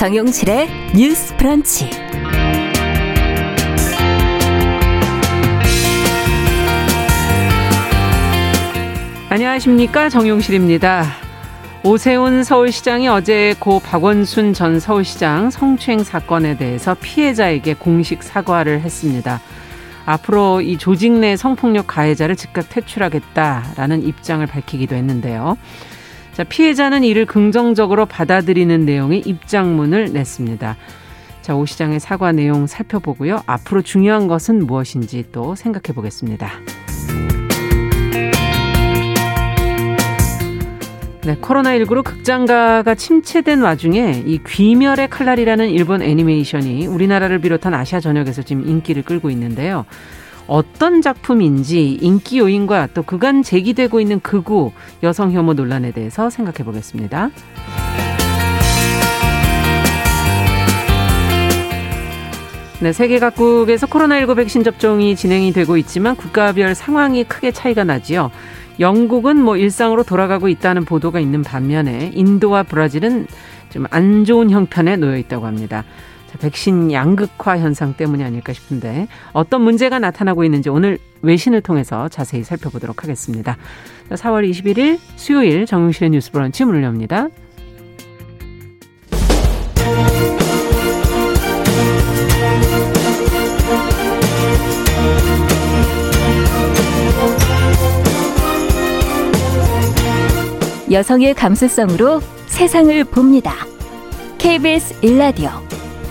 정용실의 뉴스 프런치. 안녕하십니까 정용실입니다. 오세훈 서울시장이 어제 고 박원순 전 서울시장 성추행 사건에 대해서 피해자에게 공식 사과를 했습니다. 앞으로 이 조직 내 성폭력 가해자를 즉각 퇴출하겠다라는 입장을 밝히기도 했는데요. 자, 피해자는 이를 긍정적으로 받아들이는 내용의 입장문을 냈습니다. 자, 오 시장의 사과 내용 살펴보고요. 앞으로 중요한 것은 무엇인지 또 생각해 보겠습니다. 네, 코로나19로 극장가가 침체된 와중에 이 귀멸의 칼날이라는 일본 애니메이션이 우리나라를 비롯한 아시아 전역에서 지금 인기를 끌고 있는데요. 어떤 작품인지 인기 요인과 또 그간 제기되고 있는 극우 여성 혐오 논란에 대해서 생각해 보겠습니다. 네, 세계 각국에서 코로나19 백신 접종이 진행이 되고 있지만 국가별 상황이 크게 차이가 나지요. 영국은 뭐 일상으로 돌아가고 있다는 보도가 있는 반면에 인도와 브라질은 좀 안 좋은 형편에 놓여 있다고 합니다. 자, 백신 양극화 현상 때문이 아닐까 싶은데 어떤 문제가 나타나고 있는지 오늘 외신을 통해서 자세히 살펴보도록 하겠습니다. 자, 4월 21일 수요일 정용실의 뉴스 브런치 문을 엽니다. 여성의 감수성으로 세상을 봅니다. KBS 일라디오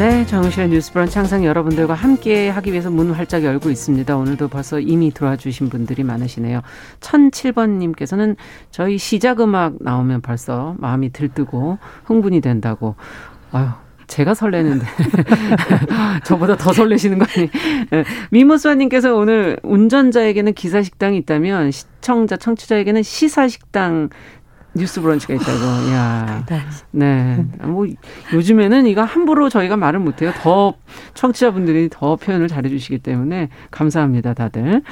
네, 정실의 뉴스 브런치 항상 여러분들과 함께 하기 위해서 문 활짝 열고 있습니다. 오늘도 벌써 이미 들어와 주신 분들이 많으시네요. 1007번님께서는 저희 시작 음악 나오면 벌써 마음이 들뜨고 흥분이 된다고. 아유, 제가 설레는데 저보다 더 설레시는 거 아니? 네. 미모수아님께서 오늘 운전자에게는 기사 식당이 있다면 시청자 청취자에게는 시사 식당 뉴스 브런치가 있다고. 야. 네. 뭐 요즘에는 이거 함부로 저희가 말을 못 해요. 더 청취자분들이 더 표현을 잘해 주시기 때문에 감사합니다, 다들.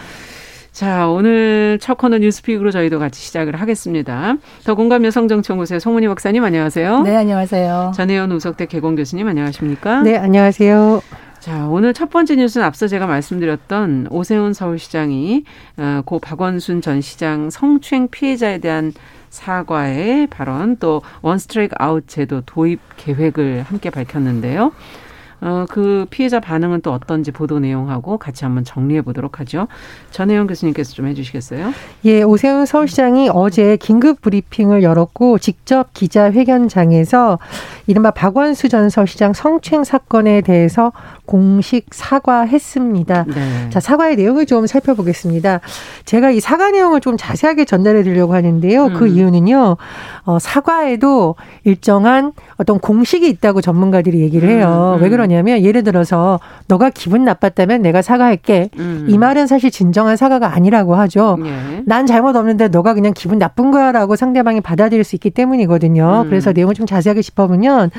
자, 오늘 첫 코너 뉴스픽으로 저희도 같이 시작을 하겠습니다. 더 공감 여성정치연구소의 송문희 박사님 안녕하세요. 네, 안녕하세요. 전혜연 우석대 객원 교수님 안녕하십니까? 네, 안녕하세요. 자, 오늘 첫 번째 뉴스는 앞서 제가 말씀드렸던 오세훈 서울시장이 어, 고 박원순 전 시장 성추행 피해자에 대한 사과의 발언 또 원스트라이크 아웃 제도 도입 계획을 함께 밝혔는데요. 어, 그 피해자 반응은 또 어떤지 보도 내용하고 같이 한번 정리해 보도록 하죠. 전혜영 교수님께서 좀 해주시겠어요? 예, 오세훈 서울시장이 어제 긴급 브리핑을 열었고 직접 기자회견장에서 이른바 박원수 전 서울시장 성추행 사건에 대해서 공식 사과했습니다. 네. 자, 사과의 내용을 좀 살펴보겠습니다. 제가 이 사과 내용을 좀 자세하게 전달해 드리려고 하는데요. 그 음. 그 이유는요, 어, 사과에도 일정한 어떤 공식이 있다고 전문가들이 얘기를 해요. 음, 음. 왜 그러냐면 예를 들어서 너가 기분 나빴다면 내가 사과할게. 음. 이 말은 사실 진정한 사과가 아니라고 하죠. 예. 난 잘못 없는데 너가 그냥 기분 나쁜 거야라고 상대방이 받아들일 수 있기 때문이거든요. 음. 그래서 내용을 좀 자세하게 짚어보면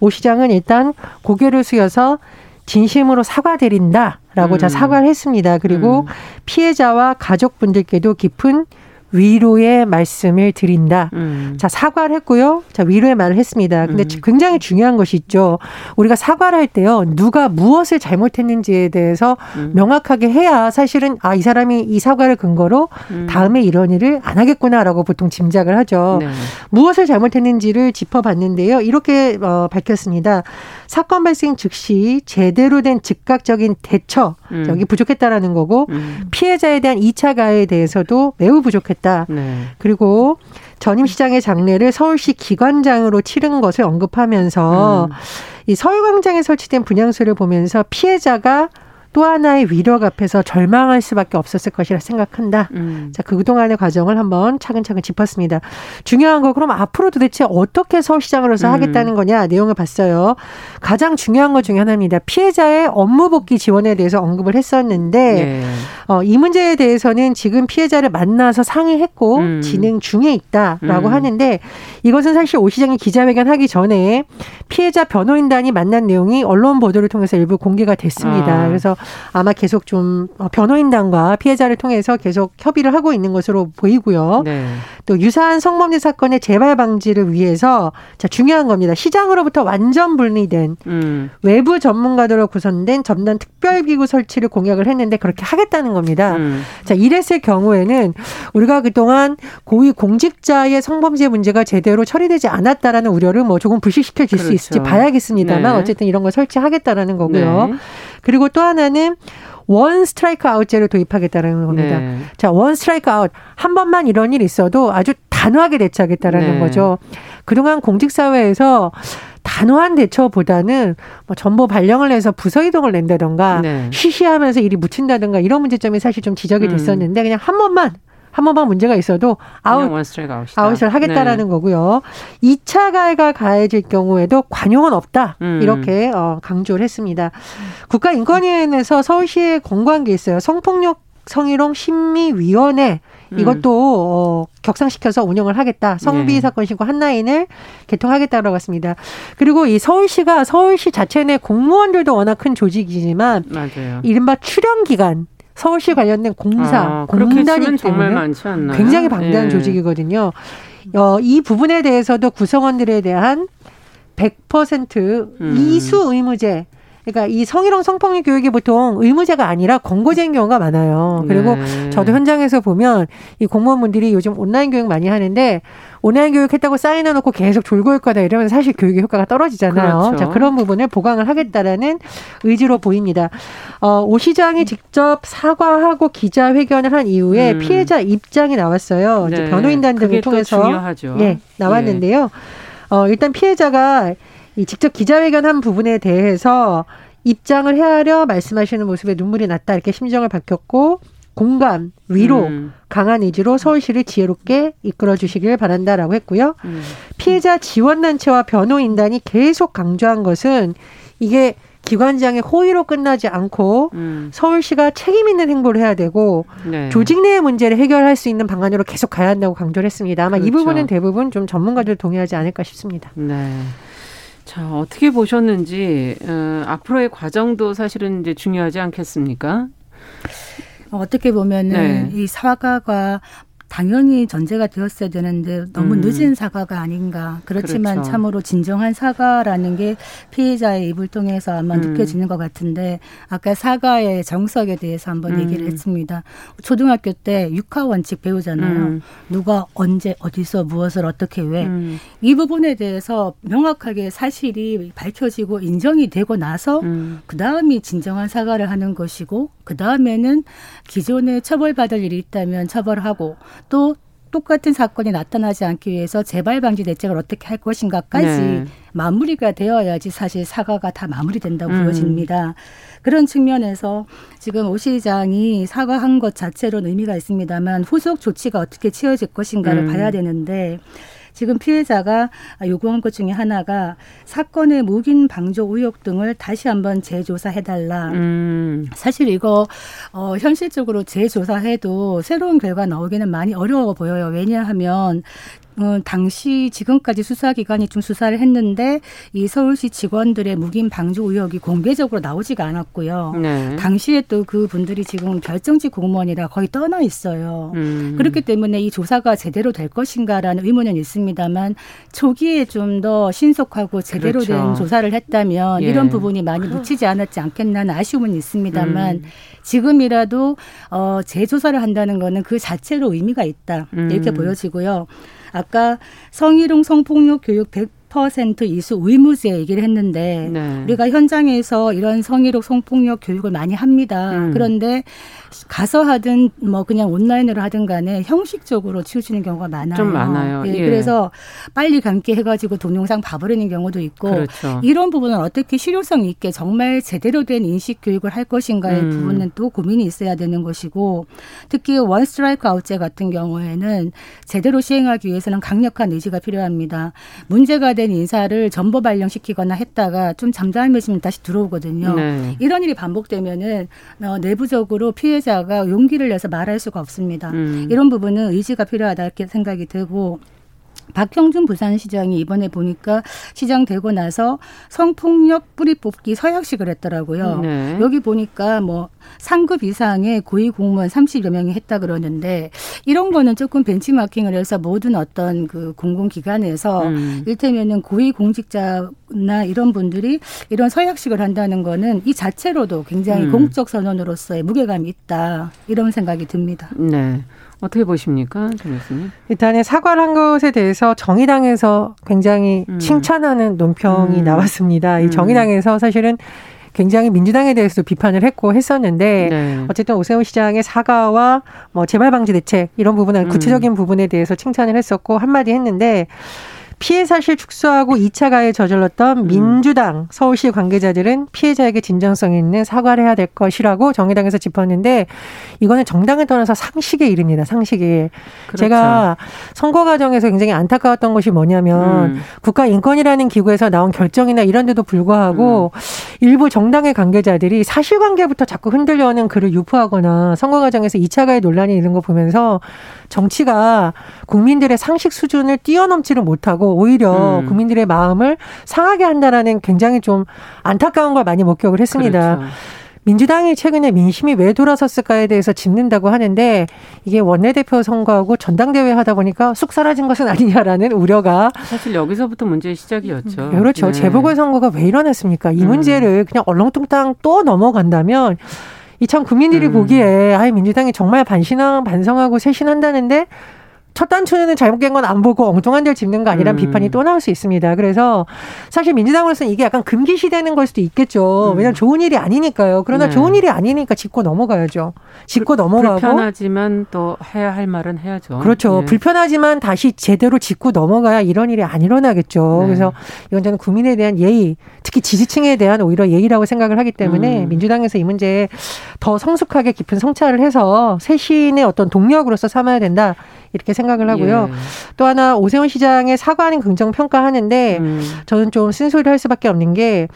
오 시장은 일단 고개를 숙여서 진심으로 사과드린다라고 음. 자 사과를 했습니다. 그리고 음. 피해자와 가족분들께도 깊은 위로의 말씀을 드린다. 음. 자, 사과를 했고요. 자, 위로의 말을 했습니다. 근데 음. 굉장히 중요한 것이 있죠. 우리가 사과를 할 때요. 누가 무엇을 잘못했는지에 대해서 음. 명확하게 해야 사실은 아, 이 사람이 이 사과를 근거로 음. 다음에 이런 일을 안 하겠구나라고 보통 짐작을 하죠. 네. 무엇을 잘못했는지를 짚어봤는데요. 이렇게 어, 밝혔습니다. 사건 발생 즉시 제대로 된 즉각적인 대처 음. 여기 부족했다라는 거고 음. 피해자에 대한 2차 가해에 대해서도 매우 부족했다. 있다. 네. 그리고 전임 시장의 장례를 서울시 기관장으로 치른 것을 언급하면서 음. 이 서울광장에 설치된 분향소를 보면서 피해자가 또 하나의 위력 앞에서 절망할 수밖에 없었을 것이라 생각한다. 음. 자, 그동안의 과정을 한번 차근차근 짚었습니다. 중요한 거 그럼 앞으로 도대체 어떻게 서울시장으로서 음. 하겠다는 거냐 내용을 봤어요. 가장 중요한 것 중에 하나입니다. 피해자의 업무 복귀 지원에 대해서 언급을 했었는데 네. 어, 이 문제에 대해서는 지금 피해자를 만나서 상의했고 음. 진행 중에 있다라고 음. 하는데 이것은 사실 오 시장이 기자회견 하기 전에 피해자 변호인단이 만난 내용이 언론 보도를 통해서 일부 공개가 됐습니다. 아. 그래서 아마 계속 좀 어, 변호인단과 피해자를 통해서 계속 협의를 하고 있는 것으로 보이고요. 네. 또 유사한 성범죄 사건의 재발 방지를 위해서 자 중요한 겁니다. 시장으로부터 완전 분리된 음. 외부 전문가들로 구성된 전담 특별기구 설치를 공약을 했는데 그렇게 하겠다는 겁니다. 음. 자 이랬을 경우에는 우리가 그동안 고위 공직자의 성범죄 문제가 제대로 처리되지 않았다라는 우려를 뭐 조금 불식시켜질 그렇죠. 수 있을지 봐야겠습니다만 네. 어쨌든 이런 걸 설치하겠다라는 거고요. 네. 그리고 또 하나는 원 스트라이크 아웃제를 도입하겠다는 겁니다. 네. 자, 원 스트라이크 아웃 한 번만 이런 일이 있어도 아주 단호하게 대처하겠다라는 네. 거죠. 그동안 공직사회에서 단호한 대처보다는 뭐 전보 발령을 내서 부서 이동을 낸다던가 네. 쉬쉬하면서 일이 묻힌다던가 이런 문제점이 사실 좀 지적이 음. 됐었는데 그냥 한 번만 한 번만 문제가 있어도 아웃 아웃을 하겠다라는 네. 거고요. 2차 가해가 가해질 경우에도 관용은 없다 음. 이렇게 어, 강조를 했습니다. 국가인권위원회에서 서울시에 권고한 게 있어요. 성폭력 성희롱 심의위원회 음. 이것도 어, 격상시켜서 운영을 하겠다. 성비위 네. 사건 신고 핫라인을 개통하겠다라고 했습니다. 그리고 이 서울시가 서울시 자체 내 공무원들도 워낙 큰 조직이지만 맞아요. 이른바 출연 기관 서울시 관련된 공사, 아, 공단이 때문에 굉장히 방대한 네. 조직이거든요. 어, 이 부분에 대해서도 구성원들에 대한 100% 음. 이수 의무제 그러니까 이 성희롱 성폭력 교육이 보통 의무제가 아니라 권고제인 경우가 많아요. 그리고 네. 저도 현장에서 보면 이 공무원분들이 요즘 온라인 교육 많이 하는데 온라인 교육했다고 사인해놓고 계속 졸고 있 거다 이러면 사실 교육의 효과가 떨어지잖아요. 그렇죠. 자 그런 부분을 보강을 하겠다라는 의지로 보입니다. 어, 오 시장이 직접 사과하고 기자회견을 한 이후에 음. 피해자 입장이 나왔어요. 네. 이제 변호인단 등을 통해서 중요하죠. 예, 나왔는데요. 예. 어, 일단 피해자가 이 직접 기자회견 한 부분에 대해서 입장을 헤아려 말씀하시는 모습에 눈물이 났다 이렇게 심정을 밝혔고 공감, 위로, 음. 강한 의지로 서울시를 지혜롭게 이끌어 주시길 바란다라고 했고요. 음. 피해자 지원단체와 변호인단이 계속 강조한 것은 이게 기관장의 호의로 끝나지 않고 음. 서울시가 책임 있는 행보를 해야 되고 네. 조직 내의 문제를 해결할 수 있는 방안으로 계속 가야 한다고 강조를 했습니다. 아마 그렇죠. 이 부분은 대부분 좀 전문가들 동의하지 않을까 싶습니다. 네. 자, 어떻게 보셨는지, 어, 앞으로의 과정도 사실은 이제 중요하지 않겠습니까? 어떻게 보면은 네. 이 사과가 당연히 전제가 되었어야 되는데 너무 음. 늦은 사과가 아닌가. 그렇지만 그렇죠. 참으로 진정한 사과라는 게 피해자의 입을 통해서 아마 음. 느껴지는 것 같은데 아까 사과의 정석에 대해서 한번 음. 얘기를 했습니다. 초등학교 때 육하 원칙 배우잖아요. 음. 누가 언제 어디서 무엇을 어떻게 왜. 음. 이 부분에 대해서 명확하게 사실이 밝혀지고 인정이 되고 나서 음. 그 다음이 진정한 사과를 하는 것이고 그 다음에는 기존에 처벌받을 일이 있다면 처벌하고 또 똑같은 사건이 나타나지 않기 위해서 재발 방지 대책을 어떻게 할 것인가까지 네. 마무리가 되어야지 사실 사과가 다 마무리된다고 음. 보여집니다. 그런 측면에서 지금 오 시장이 사과한 것 자체로는 의미가 있습니다만 후속 조치가 어떻게 취해질 것인가를 음. 봐야 되는데 지금 피해자가 요구한 것 중에 하나가 사건의 묵인 방조 의혹 등을 다시 한번 재조사해달라. 음. 사실 이거 어, 현실적으로 재조사해도 새로운 결과 나오기는 많이 어려워 보여요. 왜냐하면 어, 당시 지금까지 수사기관이 좀 수사를 했는데 이 서울시 직원들의 묵인 방조 의혹이 공개적으로 나오지가 않았고요. 네. 당시에 또 그 분들이 지금 결정직 공무원이라 거의 떠나 있어요. 음. 그렇기 때문에 이 조사가 제대로 될 것인가라는 의문은 있습니다만 초기에 좀 더 신속하고 제대로 그렇죠. 된 조사를 했다면 예. 이런 부분이 많이 묻히지 않았지 않겠나는 아쉬움은 있습니다만 음. 지금이라도 어 재조사를 한다는 거는 그 자체로 의미가 있다. 이렇게 음. 보여지고요. 아까 성희롱 성폭력 교육 100% 이수 의무제 얘기를 했는데 네. 우리가 현장에서 이런 성희롱 성폭력 교육을 많이 합니다. 음. 그런데 가서 하든 뭐 그냥 온라인으로 하든 간에 형식적으로 치우치는 경우가 많아요. 좀 많아요. 예, 예. 그래서 빨리 감게 해가지고 동영상 봐버리는 경우도 있고 그렇죠. 이런 부분은 어떻게 실효성 있게 정말 제대로 된 인식 교육을 할 것인가의 음. 부분은 또 고민이 있어야 되는 것이고 특히 원 스트라이크 아웃제 같은 경우에는 제대로 시행하기 위해서는 강력한 의지가 필요합니다. 문제가 된 인사를 전보 발령시키거나 했다가 좀 잠잠해지면 다시 들어오거든요. 네. 이런 일이 반복되면은 어, 내부적으로 피해 피해자가 용기를 내서 말할 수가 없습니다. 음. 이런 부분은 의지가 필요하다 이렇게 생각이 들고 박형준 부산시장이 이번에 보니까 시장 되고 나서 성폭력 뿌리 뽑기 서약식을 했더라고요. 네. 여기 보니까 뭐 상급 이상의 고위 공무원 30여 명이 했다 그러는데 이런 거는 조금 벤치마킹을 해서 모든 어떤 그 공공기관에서 음. 일테면은 고위 공직자나 이런 분들이 이런 서약식을 한다는 거는 이 자체로도 굉장히 음. 공적 선언으로서의 무게감이 있다 이런 생각이 듭니다. 네. 어떻게 보십니까, 정 교수님? 일단은 사과를 한 것에 대해서 정의당에서 굉장히 음. 칭찬하는 논평이 음. 나왔습니다. 이 음. 정의당에서 사실은 굉장히 민주당에 대해서도 비판을 했고 했었는데 네. 어쨌든 오세훈 시장의 사과와 뭐 재발 방지 대책 이런 부분은 음. 구체적인 부분에 대해서 칭찬을 했었고 한마디 했는데 피해 사실 축소하고 2차 가해 저질렀던 음. 민주당 서울시 관계자들은 피해자에게 진정성 있는 사과를 해야 될 것이라고 정의당에서 짚었는데 이거는 정당을 떠나서 상식의 일입니다. 상식의. 그렇죠. 제가 선거 과정에서 굉장히 안타까웠던 것이 뭐냐면 음. 국가인권이라는 기구에서 나온 결정이나 이런 데도 불구하고 음. 일부 정당의 관계자들이 사실관계부터 자꾸 흔들려는 글을 유포하거나 선거 과정에서 2차 가해 논란이 있는 거 보면서 정치가 국민들의 상식 수준을 뛰어넘지를 못하고 오히려 음. 국민들의 마음을 상하게 한다라는 굉장히 좀 안타까운 걸 많이 목격을 했습니다. 그렇죠. 민주당이 최근에 민심이 왜 돌아섰을까에 대해서 짚는다고 하는데 이게 원내대표 선거하고 전당대회 하다 보니까 쑥 사라진 것은 아니냐라는 우려가 사실 여기서부터 문제의 시작이었죠. 그렇죠. 네. 재보궐 선거가 왜 일어났습니까? 이 음. 문제를 그냥 얼렁뚱땅 또 넘어간다면 이 참 국민들이 음. 보기에 아이 민주당이 정말 반신앙 반성하고 쇄신한다는데 첫 단추는 잘못 깬건안 보고 엉뚱한 데를 짚는 거 아니란 음. 비판이 또 나올 수 있습니다. 그래서 사실 민주당으로서는 이게 약간 금기시되는 걸 수도 있겠죠. 음. 왜냐하면 좋은 일이 아니니까요. 그러나 네. 좋은 일이 아니니까 짚고 넘어가야죠. 짚고 넘어가고. 불편하지만 또 해야 할 말은 해야죠. 그렇죠. 네. 불편하지만 다시 제대로 짚고 넘어가야 이런 일이 안 일어나겠죠. 네. 그래서 이건 저는 국민에 대한 예의, 특히 지지층에 대한 오히려 예의라고 생각을 하기 때문에 음. 민주당에서 이 문제에 더 성숙하게 깊은 성찰을 해서 쇄신의 어떤 동력으로서 삼아야 된다. 이렇게 생각을 하고요. 예. 또 하나 오세훈 시장의 사과는 긍정 평가하는데 음. 저는 좀 쓴소리를 할 수밖에 없는 게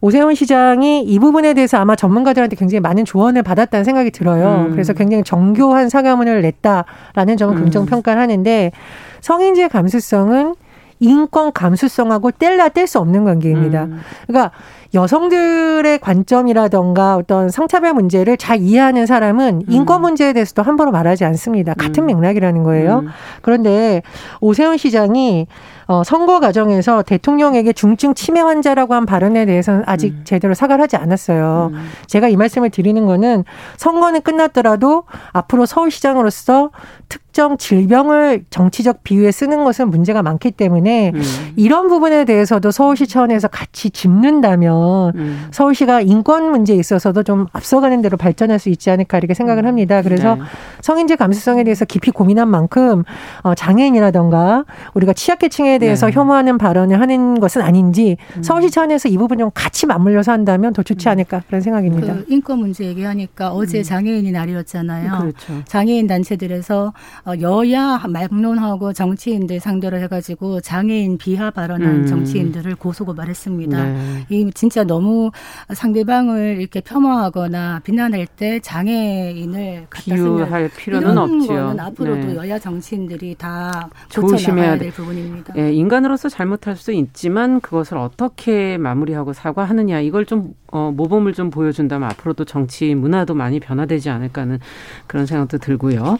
오세훈 시장이 이 부분에 대해서 아마 전문가들한테 굉장히 많은 조언을 받았다는 생각이 들어요. 음. 그래서 굉장히 정교한 사과문을 냈다라는 점은 긍정 음. 평가를 하는데 성인지의 감수성은 인권 감수성하고 뗄라 뗄 수 없는 관계입니다. 음. 그러니까 여성들의 관점이라던가 어떤 성차별 문제를 잘 이해하는 사람은 음. 인권 문제에 대해서도 함부로 말하지 않습니다. 같은 음. 맥락이라는 거예요. 음. 그런데 오세훈 시장이 어, 선거 과정에서 대통령에게 중증 치매 환자라고 한 발언에 대해서는 아직 음. 제대로 사과를 하지 않았어요. 음. 제가 이 말씀을 드리는 거는 선거는 끝났더라도 앞으로 서울시장으로서 특정 질병을 정치적 비유에 쓰는 것은 문제가 많기 때문에 음. 이런 부분에 대해서도 서울시 차원에서 같이 짚는다면 음. 서울시가 인권 문제에 있어서도 좀 앞서가는 대로 발전할 수 있지 않을까 이렇게 생각을 음. 합니다. 그래서 네. 성인지 감수성에 대해서 깊이 고민한 만큼 어, 장애인이라던가 우리가 취약계층에 대해서 네. 혐오하는 발언을 하는 것은 아닌지 음. 서울시 차원에서 이 부분 좀 같이 맞물려서 한다면 더 좋지 음. 않을까 그런 생각입니다. 그 인권 문제 얘기하니까 어제 음. 장애인이 날이었잖아요. 그렇죠. 장애인 단체들에서 어, 여야 막론하고 정치인들 상대로 해가지고 장애인 비하 발언한 음. 정치인들을 고소 고발했습니다. 네. 이 진짜 너무 상대방을 이렇게 폄하하거나 비난할 때 장애인을 비유할 필요는 없죠. 거는 앞으로도 네. 여야 정치인들이 다 조심해야 될 부분입니다. 네. 인간으로서 잘못할 수 있지만 그것을 어떻게 마무리하고 사과하느냐 이걸 좀 어, 모범을 좀 보여준다면 앞으로도 정치 문화도 많이 변화되지 않을까 하는 그런 생각도 들고요.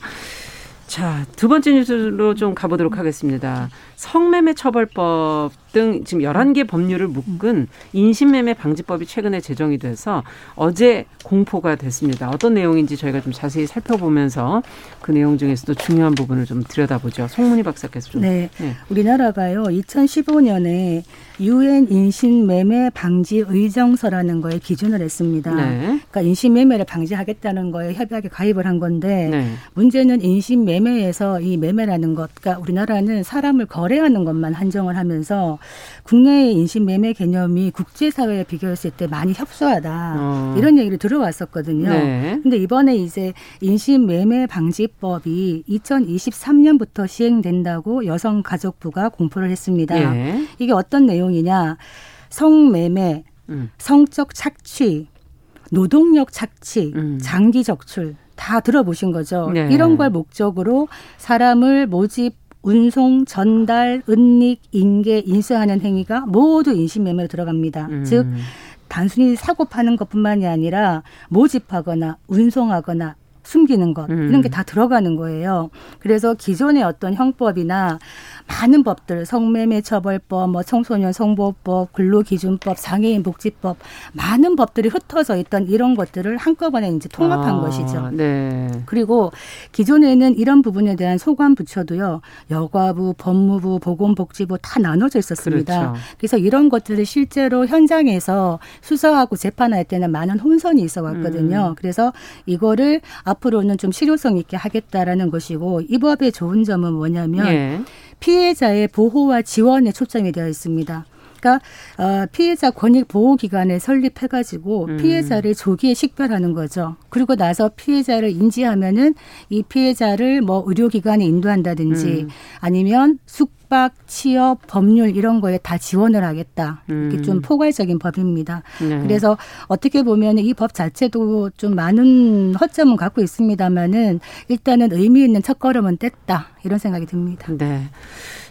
자, 두 번째 뉴스로 좀 가보도록 하겠습니다. 성매매 처벌법 등 지금 열한 개 법률을 묶은 인신매매 방지법이 최근에 제정이 돼서 어제 공포가 됐습니다. 어떤 내용인지 저희가 좀 자세히 살펴보면서 그 내용 중에서도 중요한 부분을 좀 들여다보죠. 송문희 박사께서 좀. 네. 네. 우리나라가요. 2015년에 유엔 인신매매 방지 의정서라는 거에 기준을 했습니다. 네. 그러니까 인신매매를 방지하겠다는 거에 협약에 가입을 한 건데 네. 문제는 인신매매에서 이 매매라는 것, 그러니까 우리나라는 사람을 거래하는 것만 한정을 하면서 국내의 인신매매 개념이 국제사회에 비교했을 때 많이 협소하다 어. 이런 얘기를 들어왔었거든요. 네. 근데 이번에 이제 인신매매 방지법이 2023년부터 시행된다고 여성가족부가 공포를 했습니다. 예. 이게 어떤 내용? 내용이냐 성매매, 음. 성적 착취, 노동력 착취, 음. 장기 적출 다 들어보신 거죠. 네. 이런 걸 목적으로 사람을 모집 운송, 전달, 은닉, 인계, 인수하는 행위가 모두 인신매매로 들어갑니다. 음. 즉 단순히 사고 파는 것뿐만이 아니라 모집하거나 운송하거나 숨기는 것 음. 이런 게 다 들어가는 거예요. 그래서 기존의 어떤 형법이나 많은 법들 성매매 처벌법, 뭐 청소년 성보호법, 근로기준법, 장애인 복지법 많은 법들이 흩어져 있던 이런 것들을 한꺼번에 이제 통합한 아, 것이죠. 네. 그리고 기존에는 이런 부분에 대한 소관 부처도요 여가부, 법무부, 보건복지부 다 나눠져 있었습니다. 그렇죠. 그래서 이런 것들을 실제로 현장에서 수사하고 재판할 때는 많은 혼선이 있어 왔거든요. 음. 그래서 이거를 앞으로는 좀 실효성 있게 하겠다라는 것이고 이 법의 좋은 점은 뭐냐면 예. 피해자의 보호와 지원에 초점이 되어 있습니다. 그러니까 어, 피해자 권익 보호 기관을 설립해 가지고 음. 피해자를 조기에 식별하는 거죠. 그리고 나서 피해자를 인지하면은 이 피해자를 뭐 의료기관에 인도한다든지 음. 아니면 숙박, 취업, 법률 이런 거에 다 지원을 하겠다. 이렇게 음. 좀 포괄적인 법입니다. 네. 그래서 어떻게 보면 이 법 자체도 좀 많은 허점은 갖고 있습니다만은 일단은 의미 있는 첫걸음은 뗐다 이런 생각이 듭니다. 네.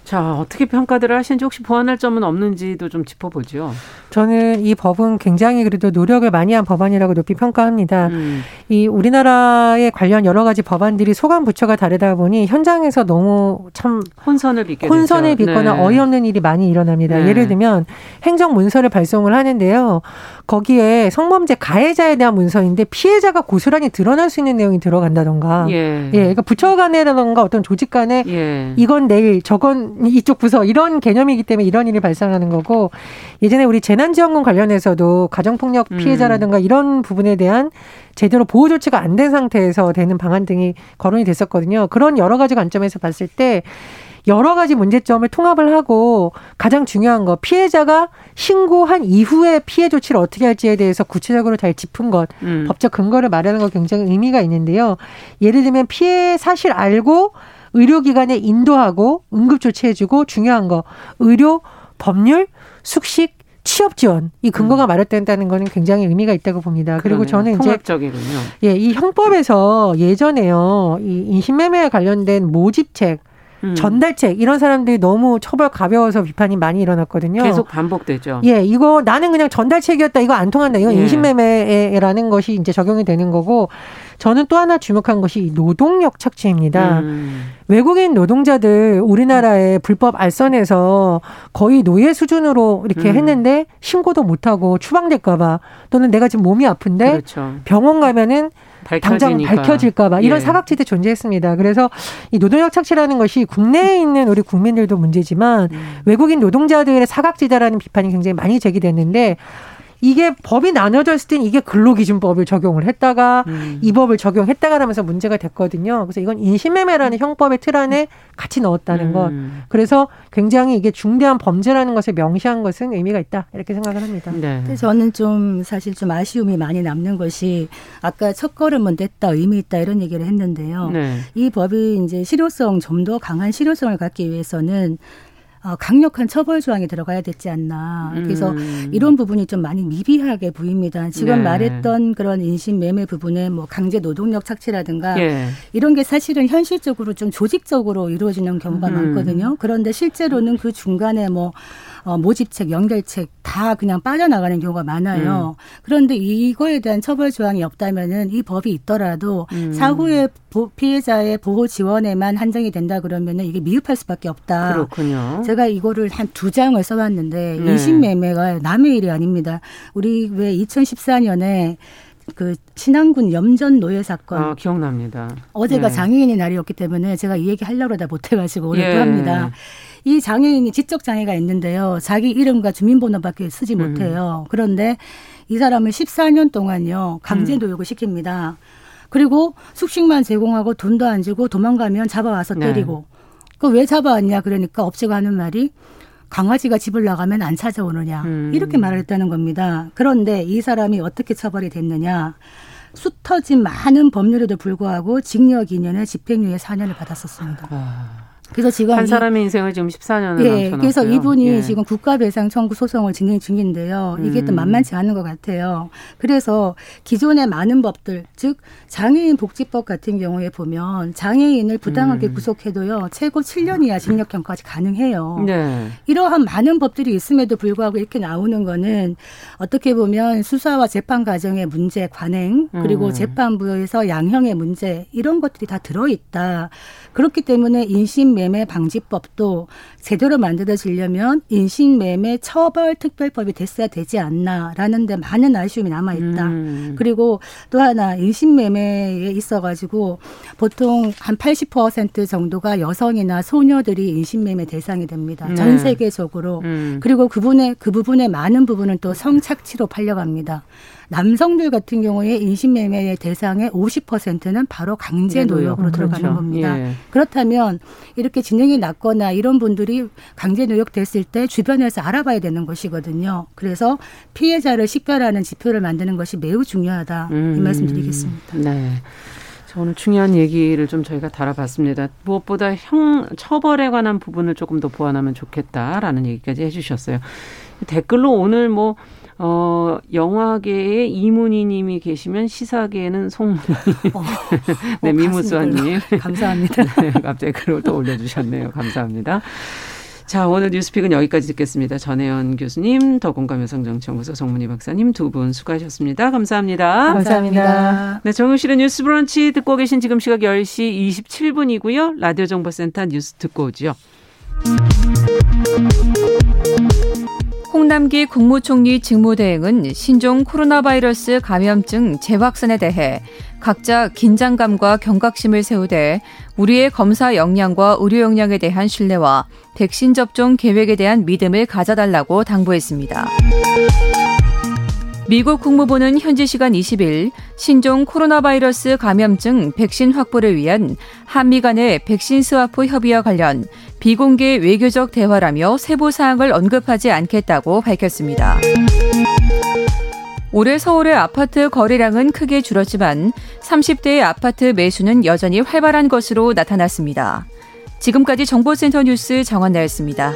자, 어떻게 평가들을 하시는지 혹시 보완할 점은 없는지도 좀 짚어보죠. 저는 이 법은 굉장히 그래도 노력을 많이 한 법안이라고 높이 평가합니다. 음. 이 우리나라에 관련 여러 가지 법안들이 소관 부처가 다르다 보니 현장에서 너무 참 혼선을 빚게 혼선을 빚거나 네. 어이없는 일이 많이 일어납니다. 네. 예를 들면 행정 문서를 발송을 하는데요. 거기에 성범죄 가해자에 대한 문서인데 피해자가 고스란히 드러날 수 있는 내용이 들어간다던가. 예. 예 그러니까 부처 간에라던가 어떤 조직 간에 예. 이건 내일 저건 이쪽 부서 이런 개념이기 때문에 이런 일이 발생하는 거고 예전에 우리 재난지원금 관련해서도 가정폭력 음. 피해자라든가 음. 이런 부분에 대한 제대로 보호 조치가 안 된 상태에서 되는 방안 등이 거론이 됐었거든요. 그런 여러 가지 관점에서 봤을 때 여러 가지 문제점을 통합을 하고 가장 중요한 거 피해자가 신고한 이후에 피해 조치를 어떻게 할지에 대해서 구체적으로 잘 짚은 것 음. 법적 근거를 말하는 거 굉장히 의미가 있는데요. 예를 들면 피해 사실 알고 의료기관에 인도하고 응급조치해주고 중요한 거 의료 법률 숙식 취업 지원 이 근거가 음. 마련된다는 거는 굉장히 의미가 있다고 봅니다. 그리고 저는 이제 통합적이군요. 예, 이 형법에서 예전에요 이 인신매매에 관련된 모집책 음. 전달책 이런 사람들이 너무 처벌 가벼워서 비판이 많이 일어났거든요. 계속 반복되죠. 예, 이거 나는 그냥 전달책이었다. 이거 안 통한다. 이건 예. 인신매매라는 것이 이제 적용이 되는 거고 저는 또 하나 주목한 것이 노동력 착취입니다. 음. 외국인 노동자들 우리나라에 불법 알선해서 거의 노예 수준으로 이렇게 음. 했는데 신고도 못하고 추방될까봐 또는 내가 지금 몸이 아픈데 그렇죠. 병원 가면은 당장 밝혀질까봐 이런 예. 사각지대 존재했습니다. 그래서 이 노동력 착취라는 것이 국내에 있는 우리 국민들도 문제지만 음. 외국인 노동자들의 사각지대라는 비판이 굉장히 많이 제기됐는데 이게 법이 나눠져 있을 땐 이게 근로기준법을 적용을 했다가 음. 이 법을 적용했다가 하면서 문제가 됐거든요. 그래서 이건 인신매매라는 형법의 틀 안에 같이 넣었다는 음. 것. 그래서 굉장히 이게 중대한 범죄라는 것을 명시한 것은 의미가 있다 이렇게 생각을 합니다. 네. 저는 좀 사실 좀 아쉬움이 많이 남는 것이 아까 첫 걸음은 됐다 의미 있다 이런 얘기를 했는데요. 네. 이 법이 이제 실효성 좀 더 강한 실효성을 갖기 위해서는 어, 강력한 처벌 조항이 들어가야 되지 않나. 그래서 음. 이런 부분이 좀 많이 미비하게 보입니다. 지금 네. 말했던 그런 인신 매매 부분에 뭐 강제 노동력 착취라든가 예. 이런 게 사실은 현실적으로 좀 조직적으로 이루어지는 경우가 음. 많거든요. 그런데 실제로는 그 중간에 뭐 어, 모집책, 연결책 다 그냥 빠져나가는 경우가 많아요. 음. 그런데 이거에 대한 처벌 조항이 없다면은 이 법이 있더라도 음. 사후에 피해자의 보호 지원에만 한정이 된다 그러면은 이게 미흡할 수밖에 없다. 그렇군요. 제가 이거를 한 두 장을 써봤는데 네. 인신매매가 남의 일이 아닙니다. 우리 왜 2014년에 그 신안군 염전 노예 사건. 아, 기억납니다. 어제가 네. 장애인의 날이었기 때문에 제가 이 얘기 하려고 하다 못해가지고 오늘 예. 또 합니다. 이 장애인이 지적 장애가 있는데요. 자기 이름과 주민번호밖에 쓰지 음. 못해요. 그런데 이 사람을 14년 동안요 강제 음. 노역을 시킵니다. 그리고 숙식만 제공하고 돈도 안 주고 도망가면 잡아와서 네. 때리고. 네. 그왜 잡아왔냐 그러니까 업체가 하는 말이 강아지가 집을 나가면 안 찾아오느냐 음. 이렇게 말을 했다는 겁니다. 그런데 이 사람이 어떻게 처벌이 됐느냐? 숱터진 많은 법률에도 불구하고 징역 2년에 집행유예 4년을 받았었습니다. 아. 그래서 지금 한 사람의 인생을 지금 14년을 예, 그래서 이분이 예. 지금 국가배상 청구 소송을 진행 중인데요. 이게 음. 또 만만치 않은 것 같아요. 그래서 기존의 많은 법들, 즉 장애인 복지법 같은 경우에 보면 장애인을 부당하게 음. 구속해도요 최고 7년 이하 징역형까지 가능해요. 네. 이러한 많은 법들이 있음에도 불구하고 이렇게 나오는 거는 어떻게 보면 수사와 재판 과정의 문제, 관행 그리고 음. 재판부에서 양형의 문제 이런 것들이 다 들어있다. 그렇기 때문에 인신매매 방지법도 제대로 만들어지려면 인신매매 처벌 특별법이 됐어야 되지 않나라는 데 많은 아쉬움이 남아 있다. 음. 그리고 또 하나 인신매매에 있어 가지고 보통 한 80% 정도가 여성이나 소녀들이 인신매매 대상이 됩니다. 네. 전 세계적으로. 음. 그리고 그분의 그 부분의 많은 부분은 또 성착취로 팔려갑니다. 남성들 같은 경우에 인신매매의 대상의 50%는 바로 강제 노역으로 그렇죠. 들어가는 겁니다. 예. 그렇다면 이렇게 진행이 낮거나 이런 분들이 강제 노역됐을 때 주변에서 알아봐야 되는 것이거든요. 그래서 피해자를 식별하는 지표를 만드는 것이 매우 중요하다. 음. 이 말씀 드리겠습니다. 네. 오늘 중요한 얘기를 좀 저희가 다뤄봤습니다. 무엇보다 형 처벌에 관한 부분을 조금 더 보완하면 좋겠다라는 얘기까지 해주셨어요. 댓글로 오늘 뭐 어, 영화계에 이문희 님이 계시면 시사계에는 송문희. 어, 네, 어, 미무수아 님. 감사합니다. 네, 갑자기 글을 또 올려주셨네요. 감사합니다. 자, 오늘 뉴스픽은 여기까지 듣겠습니다. 전혜연 교수님, 더공감 여성정치연구소 송문희 박사님 두 분 수고하셨습니다. 감사합니다. 감사합니다. 네, 정용실의 뉴스 브런치 듣고 계신 지금 시각 10시 27분이고요. 라디오 정보센터 뉴스 듣고 오죠. 홍남기 국무총리 직무대행은 신종 코로나 바이러스 감염증 재확산에 대해 각자 긴장감과 경각심을 세우되 우리의 검사 역량과 의료 역량에 대한 신뢰와 백신 접종 계획에 대한 믿음을 가져달라고 당부했습니다. 미국 국무부는 현지 시간 20일 신종 코로나 바이러스 감염증 백신 확보를 위한 한미 간의 백신 스와프 협의와 관련 비공개 외교적 대화라며 세부 사항을 언급하지 않겠다고 밝혔습니다. 올해 서울의 아파트 거래량은 크게 줄었지만 30대의 아파트 매수는 여전히 활발한 것으로 나타났습니다. 지금까지 정보센터 뉴스 정한나였습니다.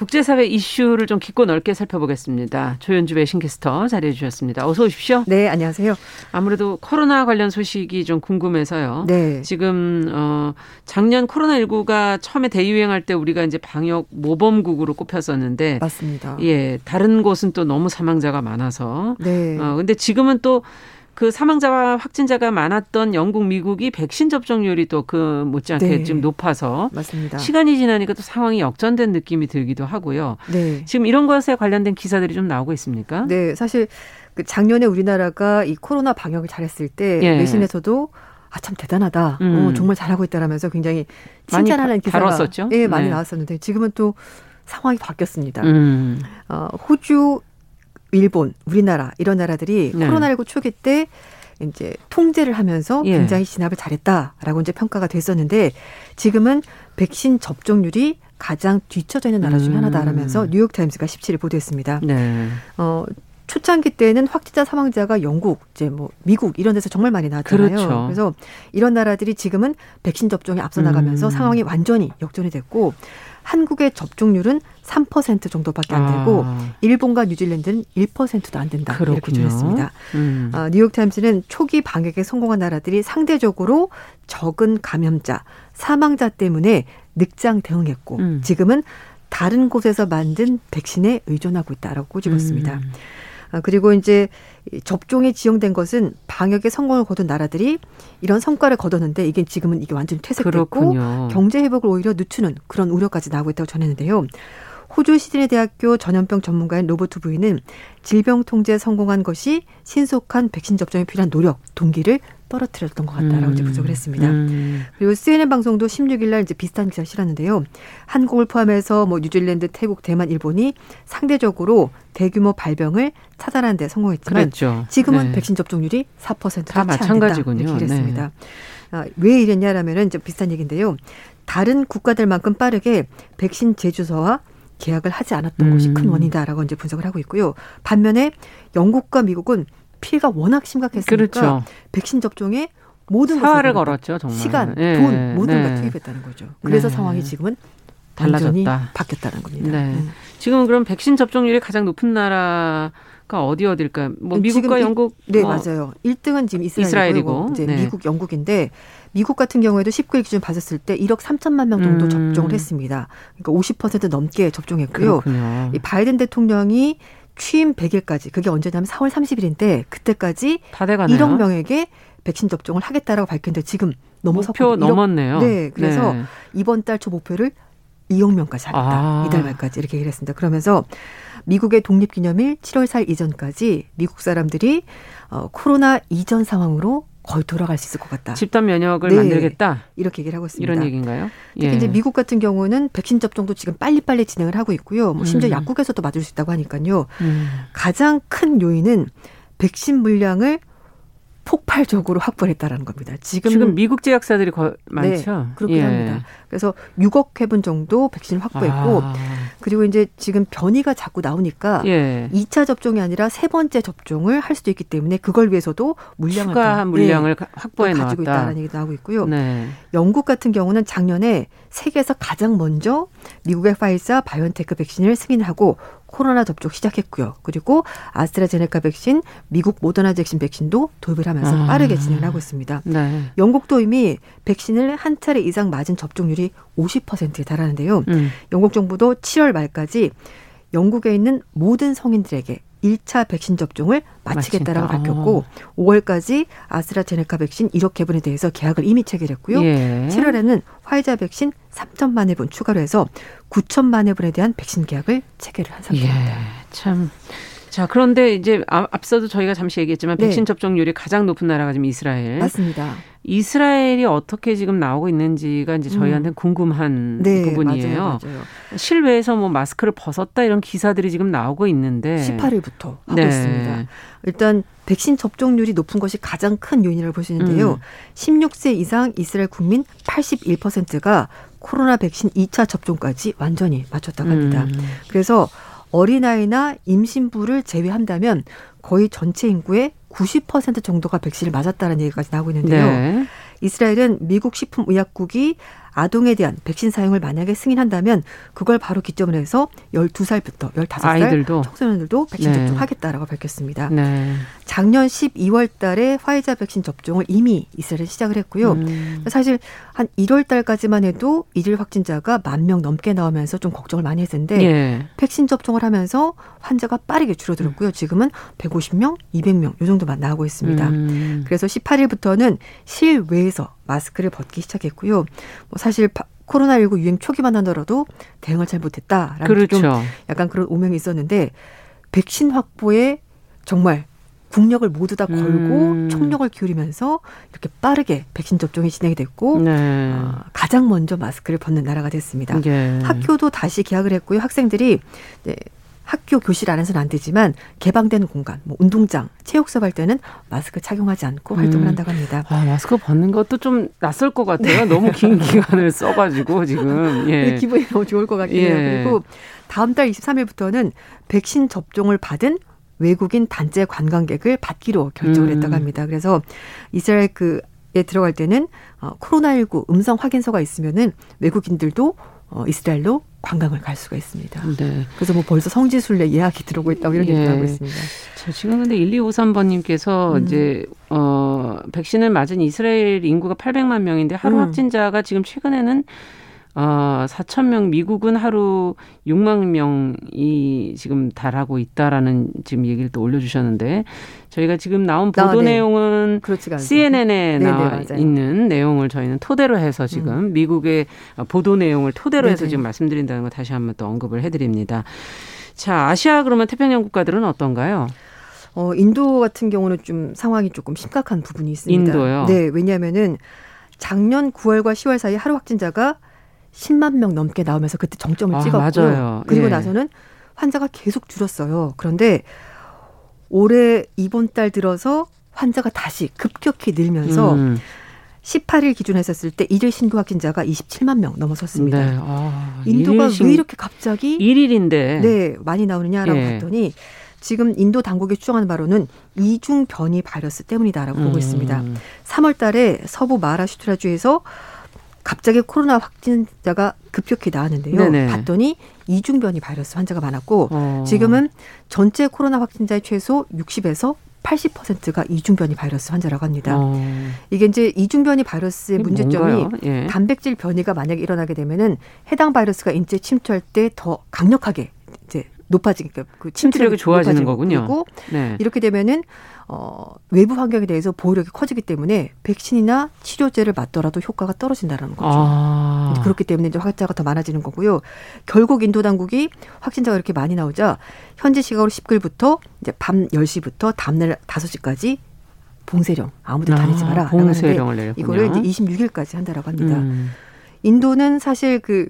국제사회 이슈를 좀 깊고 넓게 살펴보겠습니다. 조현주 외신캐스터 자리해 주셨습니다. 어서 오십시오. 네, 안녕하세요. 아무래도 코로나 관련 소식이 좀 궁금해서요. 네. 지금 어 작년 코로나 19가 처음에 대유행할 때 우리가 이제 방역 모범국으로 꼽혔었는데 맞습니다. 예, 다른 곳은 또 너무 사망자가 많아서 네. 어 근데 지금은 또 그 사망자와 확진자가 많았던 영국, 미국이 백신 접종률이 또 그 못지않게 네. 지금 높아서 맞습니다. 시간이 지나니까 또 상황이 역전된 느낌이 들기도 하고요. 네. 지금 이런 것에 관련된 기사들이 좀 나오고 있습니까? 네, 사실 그 작년에 우리나라가 이 코로나 방역을 잘했을 때 예. 외신에서도 아참 대단하다. 음. 어, 정말 잘하고 있다라면서 굉장히 칭찬하는 기사가 다뤘었죠? 예, 많이 네. 나왔었는데 지금은 또 상황이 바뀌었습니다. 음. 어, 호주 일본, 우리나라 이런 나라들이 네. 코로나19 초기 때 이제 통제를 하면서 예. 굉장히 진압을 잘했다라고 이제 평가가 됐었는데 지금은 백신 접종률이 가장 뒤처져 있는 나라 중에 음. 하나다라면서 뉴욕 타임스가 17일 보도했습니다. 네. 어 초창기 때는 확진자 사망자가 영국, 이제 뭐 미국 이런 데서 정말 많이 나왔잖아요. 그렇죠. 그래서 이런 나라들이 지금은 백신 접종에 앞서 나가면서 음. 상황이 완전히 역전이 됐고 한국의 접종률은 3% 정도밖에 안 되고 아. 일본과 뉴질랜드는 1%도 안 된다 그렇군요. 이렇게 주했습니다. 음. 아, 뉴욕타임스는 초기 방역에 성공한 나라들이 상대적으로 적은 감염자, 사망자 때문에 늑장 대응했고 음. 지금은 다른 곳에서 만든 백신에 의존하고 있다라고 꼬집었습니다. 음. 아, 그리고 이제 접종이 지용된 것은 방역에 성공을 거둔 나라들이 이런 성과를 거뒀는데 이게 지금은 이게 완전히 퇴색됐고. 경제 회복을 오히려 늦추는 그런 우려까지 나오고 있다고 전했는데요. 호주 시드니 대학교 전염병 전문가인 로버트 부인은 질병 통제에 성공한 것이 신속한 백신 접종에 필요한 노력, 동기를 떨어뜨렸던 것 같다라고 음. 이제 분석을 했습니다. 음. 그리고 CNN 방송도 16일 날 이제 비슷한 기사를 실었는데요. 한국을 포함해서 뭐 뉴질랜드, 태국, 대만, 일본이 상대적으로 대규모 발병을 차단하는 데 성공했지만 그랬죠. 지금은 네. 백신 접종률이 4%다 마찬가지군요. 이렇게 했습니다. 네. 아, 왜 이랬냐라면은 이제 비슷한 얘기인데요. 다른 국가들만큼 빠르게 백신 제조소와 계약을 하지 않았던 음. 것이 큰 원인이다라고 이제 분석을 하고 있고요. 반면에 영국과 미국은 피해가 워낙 심각했으니까 그렇죠. 백신 접종에 모든 사활을 걸었죠, 정말. 시간, 네. 돈 모든 네. 걸 투입했다는 거죠. 그래서 네. 상황이 지금은 달라졌다. 바뀌었다는 겁니다. 네. 음. 지금 그럼 백신 접종률이 가장 높은 나라 가 어디 어딜까요? 뭐 미국과 영국 네 뭐. 맞아요. 1등은 지금 이스라엘이고, 이스라엘이고. 이제 네. 미국, 영국인데 미국 같은 경우에도 19일 기준 봤었을 때 1억 3천만 명 정도 음. 접종을 했습니다. 그러니까 50% 넘게 접종했고요. 그렇군요. 이 바이든 대통령이 취임 100일까지 그게 언제냐면 4월 30일인데 그때까지 1억 명에게 백신 접종을 하겠다라고 밝혔는데 지금 넘어섰고 목표 넘었네요. 네, 그래서 네. 이번 달 초 목표를 2억 명까지 하겠다. 아. 이달 말까지 이렇게 얘기를 했습니다. 그러면서 미국의 독립기념일 7월 4일 이전까지 미국 사람들이 어, 코로나 이전 상황으로 거의 돌아갈 수 있을 것 같다. 집단 면역을 네. 만들겠다. 이렇게 얘기를 하고 있습니다. 이런 얘기인가요? 특히 예. 이제 미국 같은 경우는 백신 접종도 지금 빨리빨리 진행을 하고 있고요. 뭐 심지어 음. 약국에서도 맞을 수 있다고 하니까요. 음. 가장 큰 요인은 백신 물량을 폭발적으로 확보를 했다라는 겁니다. 지금, 지금 미국 제약사들이 거, 많죠. 네, 그렇긴 예. 합니다. 그래서 6억 회분 정도 백신을 확보했고 아. 그리고 이제 지금 변이가 자꾸 나오니까 예. 2차 접종이 아니라 세 번째 접종을 할 수도 있기 때문에 그걸 위해서도 물량을 추가 물량을 네, 확보해 가지고 넣었다. 있다라는 얘기도 나오고 있고요. 네. 영국 같은 경우는 작년에 세계에서 가장 먼저 미국의 화이자 바이오엔테크 백신을 승인하고 코로나 접종 시작했고요. 그리고 아스트라제네카 백신, 미국 모더나 백신 백신도 도입을 하면서 아. 빠르게 진행을 하고 있습니다. 네. 영국도 이미 백신을 한 차례 이상 맞은 접종률이 50%에 달하는데요. 음. 영국 정부도 7월 말까지 영국에 있는 모든 성인들에게 1차 백신 접종을 마치겠다라고. 밝혔고 어. 5월까지 아스트라제네카 백신 1억 개분에 대해서 계약을 이미 체결했고요. 예. 7월에는 화이자 백신 3천만 회분 추가로 해서 9천만 회분에 대한 백신 계약을 체결을 한 상태입니다. 예. 참. 자, 그런데 이제 아, 앞서도 저희가 잠시 얘기했지만 네. 백신 네. 접종률이 가장 높은 나라가 지금 이스라엘. 맞습니다. 이스라엘이 어떻게 지금 나오고 있는지가 이제 저희한테 는 음. 궁금한 네, 부분이에요. 맞아요, 맞아요. 실외에서 뭐 마스크를 벗었다 이런 기사들이 지금 나오고 있는데 18일부터 하고 네. 있습니다. 일단 백신 접종률이 높은 것이 가장 큰 요인이라고 볼 수 있는데요. 음. 16세 이상 이스라엘 국민 81%가 코로나 백신 2차 접종까지 완전히 맞췄다고 합니다. 음. 그래서 어린아이나 임신부를 제외한다면 거의 전체 인구의 90% 정도가 백신을 맞았다는 얘기까지 나오고 있는데요. 네. 이스라엘은 미국 식품의약국이 아동에 대한 백신 사용을 만약에 승인한다면 그걸 바로 기점으로 해서 12살부터 15살 아이들도. 청소년들도 백신 네. 접종하겠다라고 밝혔습니다. 네. 작년 12월 달에 화이자 백신 접종을 이미 이스라엘에 시작을 했고요. 음. 사실 한 1월 달까지만 해도 일일 확진자가 만 명 넘게 나오면서 좀 걱정을 많이 했는데 예. 백신 접종을 하면서 환자가 빠르게 줄어들었고요. 지금은 150명, 200명 요 정도만 나오고 있습니다. 음. 그래서 18일부터는 실외에서 마스크를 벗기 시작했고요. 뭐 사실 코로나19 유행 초기만 하더라도 대응을 잘 못했다라는 그렇죠. 좀 약간 그런 오명이 있었는데 백신 확보에 정말 국력을 모두 다 걸고 음. 총력을 기울이면서 이렇게 빠르게 백신 접종이 진행이 됐고 네. 어, 가장 먼저 마스크를 벗는 나라가 됐습니다. 예. 학교도 다시 개학을 했고요. 학생들이 네, 학교 교실 안에서는 안 되지만 개방된 공간, 뭐 운동장, 체육 수업 할 때는 마스크 착용하지 않고 활동을 음. 한다고 합니다. 아, 마스크 벗는 것도 좀 낯설 것 같아요. 네. 너무 긴 기간을 써가지고 지금. 예. 기분이 너무 좋을 것 같아요. 예. 그리고 다음 달 23일부터는 백신 접종을 받은 외국인 단체 관광객을 받기로 결정을 음. 했다고 합니다. 그래서 이스라엘 그에 들어갈 때는 어, 코로나19 음성 확인서가 있으면은 외국인들도 어, 이스라엘로 관광을 갈 수가 있습니다. 네. 그래서 뭐 벌써 성지순례 예약이 들어오고 있다고 이런 얘기를 예. 하고 있습니다. 자, 지금 근데 1253번님께서 음. 이제, 어, 백신을 맞은 이스라엘 인구가 800만 명인데 하루 음. 확진자가 지금 최근에는 어, 4천 명 미국은 하루 6만 명이 지금 달하고 있다라는 지금 얘기를 또 올려주셨는데 저희가 지금 나온 보도 아, 네. 내용은 CNN에 네, 나와 네, 있는 내용을 저희는 토대로 해서 지금 음. 미국의 보도 내용을 토대로 네네. 해서 지금 말씀드린다는 거 다시 한번 또 언급을 해드립니다. 자, 아시아 그러면 태평양 국가들은 어떤가요? 어, 인도 같은 경우는 좀 상황이 조금 심각한 부분이 있습니다. 인도요? 네, 왜냐하면은 작년 9월과 10월 사이 하루 확진자가 10만 명 넘게 나오면서 그때 정점을 아, 찍었고요. 맞아요. 그리고 예. 나서는 환자가 계속 줄었어요. 그런데 올해 이번 달 들어서 환자가 다시 급격히 늘면서 음. 18일 기준 했었을 때 일일 신규 확진자가 27만 명 넘어섰습니다. 네. 아, 인도가 신... 왜 이렇게 갑자기 1일인데 네, 많이 나오느냐라고 예. 봤더니 지금 인도 당국이 추정하는 바로는 이중 변이 바이러스 때문이다라고 음. 보고 있습니다. 3월 달에 서부 마라슈트라주에서 갑자기 코로나 확진자가 급격히 나왔는데요. 네네. 봤더니 이중변이 바이러스 환자가 많았고 어. 지금은 전체 코로나 확진자의 최소 60에서 80%가 이중변이 바이러스 환자라고 합니다. 어. 이게 이제 이중변이 바이러스의 문제점이 예. 단백질 변이가 만약에 일어나게 되면은 해당 바이러스가 인체 침투할 때 더 강력하게 이제 높아지니까 그 침투력이 좋아지는 거군요. 그리고 네. 이렇게 되면은 어, 외부 환경에 대해서 보호력이 커지기 때문에 백신이나 치료제를 맞더라도 효과가 떨어진다는 거죠. 아. 그렇기 때문에 이제 확진자가 더 많아지는 거고요. 결국 인도 당국이 확진자가 이렇게 많이 나오자 현지 시각으로 10일부터 이제 밤 10시부터 다음날 5시까지 봉쇄령 아무도 다니지 마라. 아, 봉쇄령을 내렸군요. 이거를 이제 26일까지 한다라고 합니다. 음. 인도는 사실 그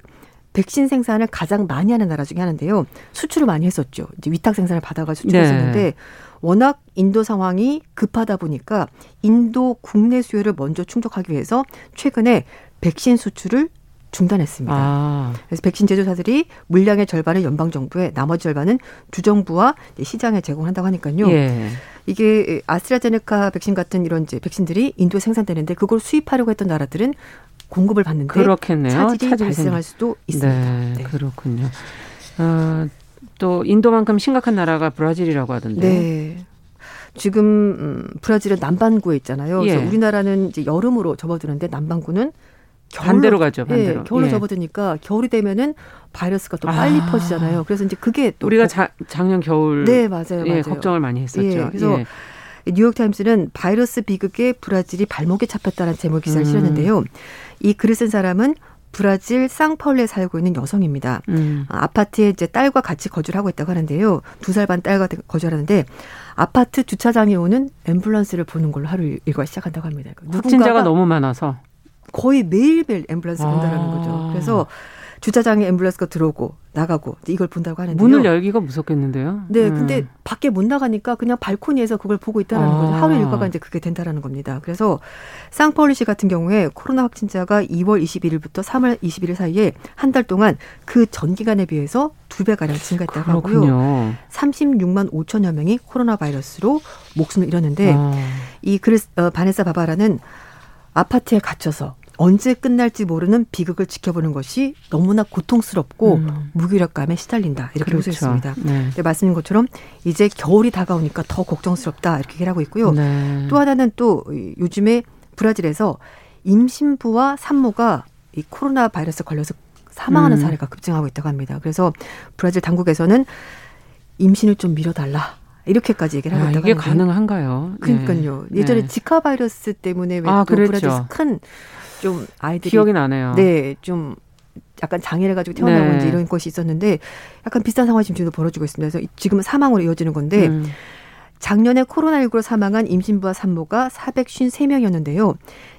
백신 생산을 가장 많이 하는 나라 중에 하나인데요. 수출을 많이 했었죠. 이제 위탁 생산을 받아가 수출했었는데 네. 워낙 인도 상황이 급하다 보니까 인도 국내 수요를 먼저 충족하기 위해서 최근에 백신 수출을 중단했습니다. 아. 그래서 백신 제조사들이 물량의 절반을 연방 정부에 나머지 절반은 주정부와 시장에 제공한다고 하니까요. 예. 이게 아스트라제네카 백신 같은 이런 이제 백신들이 인도에 생산되는데 그걸 수입하려고 했던 나라들은 공급을 받는데 그렇겠네요. 차질이 차질 발생할 수도 있습니다. 네, 네. 그렇군요. 어, 또 인도만큼 심각한 나라가 브라질이라고 하던데. 네. 지금 음, 브라질은 남반구에 있잖아요. 예. 그래서 우리나라는 이제 여름으로 접어드는데 남반구는 겨울로, 반대로 가죠. 반대로. 예, 겨울로 예. 접어드니까 겨울이 되면은 바이러스가 또 빨리 아. 퍼지잖아요. 그래서 이제 그게 또 우리가 자, 작년 겨울 네 맞아요, 예, 맞아요. 걱정을 많이 했었죠. 예, 그래서 예. 뉴욕타임스는 바이러스 비극에 브라질이 발목에 잡혔다는 제목 기사를 음. 실었는데요. 이 글을 쓴 사람은 브라질 쌍파울레에 살고 있는 여성입니다. 음. 아, 아파트에 이제 딸과 같이 거주를 하고 있다고 하는데요. 두 살 반 딸과 거주하는데 아파트 주차장에 오는 앰뷸런스를 보는 걸로 하루 일과 시작한다고 합니다. 그러니까 확진자가 너무 많아서 거의 매일매일 앰뷸런스 아. 본다는 거죠. 그래서 주차장에 앰뷸런스가 들어오고 나가고 이걸 본다고 하는데 문을 열기가 무섭겠는데요. 네, 음. 근데 밖에 못 나가니까 그냥 발코니에서 그걸 보고 있다는 라 아. 거죠. 하루 일과가 이제 그게 된다라는 겁니다. 그래서 상파울루시 같은 경우에 코로나 확진자가 2월 21일부터 3월 21일 사이에 한 달 동안 그 전 기간에 비해서 두 배 가량 증가했다고 하고요. 36만 5천여 명이 코로나 바이러스로 목숨을 잃었는데 아. 이 그래서 어, 바네사 바바라는 아파트에 갇혀서 언제 끝날지 모르는 비극을 지켜보는 것이 너무나 고통스럽고 음. 무기력감에 시달린다 이렇게 그렇죠. 호소했습니다. 네. 네, 말씀인 것처럼 이제 겨울이 다가오니까 더 걱정스럽다 이렇게 얘기를 하고 있고요. 네. 또 하나는 또 요즘에 브라질에서 임신부와 산모가 이 코로나 바이러스 걸려서 사망하는 음. 사례가 급증하고 있다고 합니다. 그래서 브라질 당국에서는 임신을 좀 미뤄달라. 이렇게까지 얘기를 하고 있다고 이게 하는데. 가능한가요? 그러니까요. 네. 예전에 네. 지카 바이러스 때문에 왜 아, 브라질 큰 좀 아이들이 기억이 나네요. 네, 좀 약간 장애를 가지고 태어나고 네. 이런 것이 있었는데 약간 비슷한 상황이 지금 지금 벌어지고 있습니다. 그래서 지금은 사망으로 이어지는 건데 음. 작년에 코로나19로 사망한 임신부와 산모가 453명이었는데요.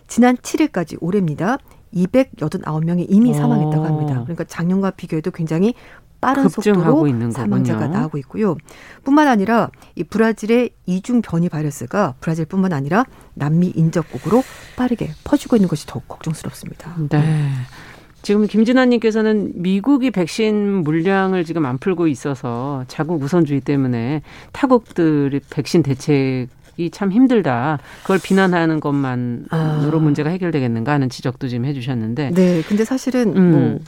지난 7일까지 올해입니다. 289명이 이미 사망했다고 합니다. 그러니까 작년과 비교해도 굉장히 빠른 속도로 사망자가 거군요. 나오고 있고요. 뿐만 아니라 이 브라질의 이중 변이 바이러스가 브라질뿐만 아니라 남미 인접국으로 빠르게 퍼지고 있는 것이 더욱 걱정스럽습니다. 네. 지금 김진아님께서는 미국이 백신 물량을 지금 안 풀고 있어서 자국 우선주의 때문에 타국들이 백신 대책 이 참 힘들다. 그걸 비난하는 것만으로 아. 문제가 해결되겠는가 하는 지적도 지금 해주셨는데. 네, 근데 사실은 음. 뭐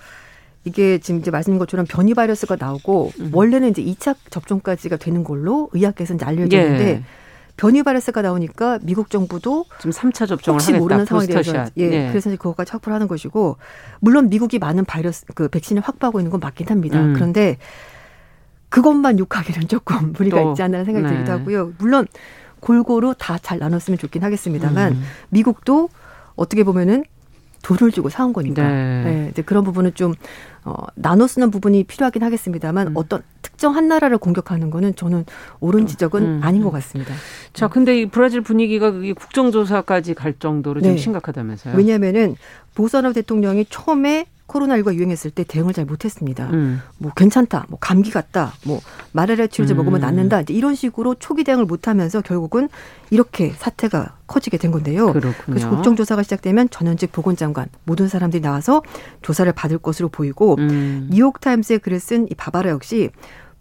이게 지금 이제 말씀인 것처럼 변이 바이러스가 나오고 음. 원래는 이제 2차 접종까지가 되는 걸로 의학계에서 이제 알려졌는데 예. 변이 바이러스가 나오니까 미국 정부도 지금 3차 접종을 혹시 하겠다. 모르는 상황이 되어서 예, 예. 그래서 이제 그것까지 확보를 하는 것이고 물론 미국이 많은 바이러스 그 백신을 확보하고 있는 건 맞긴 합니다. 음. 그런데 그것만 욕하기는 조금 무리가 또, 있지 않나 생각이 네. 들기도 하고요. 물론 골고루 다 잘 나눴으면 좋긴 하겠습니다만 음. 미국도 어떻게 보면은 돈을 주고 사온 거니까. 네. 네. 이제 그런 부분은 좀 어, 나눠 쓰는 부분이 필요하긴 하겠습니다만 음. 어떤 특정 한 나라를 공격하는 거는 저는 옳은 지적은 음. 아닌 것 같습니다. 자, 근데 이 브라질 분위기가 국정조사까지 갈 정도로 네. 좀 심각하다면서요? 왜냐하면은 보사노 대통령이 처음에 코로나19가 유행했을 때 대응을 잘 못했습니다. 음. 뭐 괜찮다, 뭐 감기 같다, 뭐 마라리아 치료제 음. 먹으면 낫는다, 이제 이런 식으로 초기 대응을 못하면서 결국은 이렇게 사태가 커지게 된 건데요. 그렇군요. 그래서 국정조사가 시작되면 전현직 보건장관 모든 사람들이 나와서 조사를 받을 것으로 보이고 음. 뉴욕타임스에 글을 쓴 이 바바라 역시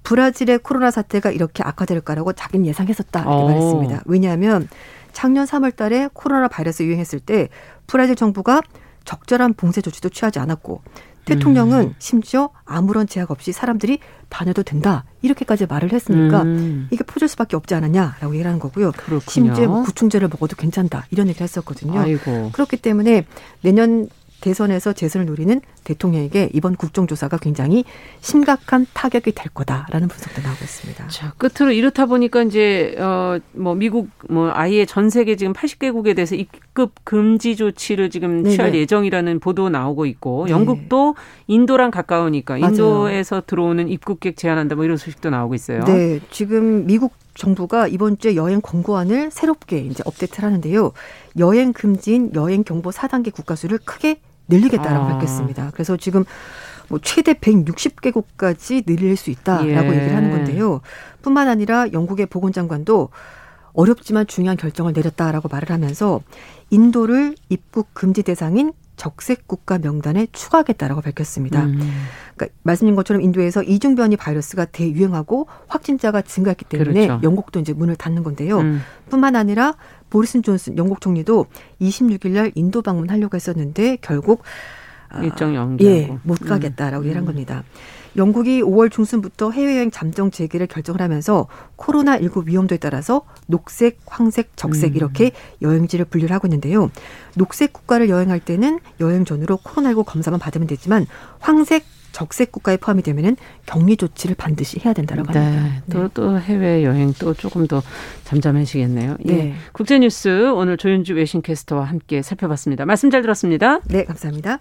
브라질의 코로나 사태가 이렇게 악화될 거라고 자기는 예상했었다 이렇게 오. 어. 말했습니다. 왜냐하면 작년 3월 달에 코로나 바이러스 유행했을 때 브라질 정부가 적절한 봉쇄 조치도 취하지 않았고 대통령은 음. 심지어 아무런 제약 없이 사람들이 다녀도 된다 이렇게까지 말을 했으니까 음. 이게 퍼질 수밖에 없지 않았냐라고 얘기하는 거고요. 그렇군요. 심지어 뭐 구충제를 먹어도 괜찮다 이런 얘기를 했었거든요. 아이고. 그렇기 때문에 내년 대선에서 재선을 노리는 대통령에게 이번 국정조사가 굉장히 심각한 타격이 될 거다라는 분석도 나오고 있습니다. 자, 끝으로 이렇다 보니까 이제 어뭐 미국 뭐 아예 전 세계 지금 80개국에 대해서 입국 금지 조치를 지금 네네. 취할 예정이라는 보도 나오고 있고 네. 영국도 인도랑 가까우니까 인도에서 맞아요. 들어오는 입국객 제한한다 뭐 이런 소식도 나오고 있어요. 네, 지금 미국 정부가 이번 주에 여행 권고안을 새롭게 이제 업데이트를 하는데요. 여행 금지인 여행 경보 4단계 국가 수를 크게 늘리겠다라고 아. 밝혔습니다. 그래서 지금 뭐 최대 160개국까지 늘릴 수 있다라고 예. 얘기를 하는 건데요. 뿐만 아니라 영국의 보건장관도 어렵지만 중요한 결정을 내렸다라고 말을 하면서 인도를 입국 금지 대상인 적색 국가 명단에 추가하겠다라고 밝혔습니다. 음. 그러니까 말씀드린 것처럼 인도에서 이중 변이 바이러스가 대유행하고 확진자가 증가했기 때문에 그렇죠. 영국도 이제 문을 닫는 건데요. 음. 뿐만 아니라 보리슨 존슨 영국 총리도 26일 날 인도 방문하려고 했었는데 결국 아, 일정 연기 예, 못 가겠다라고 음. 얘기한 겁니다. 영국이 5월 중순부터 해외여행 잠정 재개를 결정을 하면서 코로나19 위험도에 따라서 녹색, 황색, 적색 음. 이렇게 여행지를 분류를 하고 있는데요. 녹색 국가를 여행할 때는 여행 전으로 코로나19 검사만 받으면 되지만 황색, 적색 국가에 포함이 되면은 격리 조치를 반드시 해야 된다라고 네. 합니다. 또, 네. 또 해외 여행 또 조금 더 잠잠해지겠네요. 예. 네. 국제뉴스 오늘 조윤주 외신캐스터와 함께 살펴봤습니다. 말씀 잘 들었습니다. 네, 감사합니다.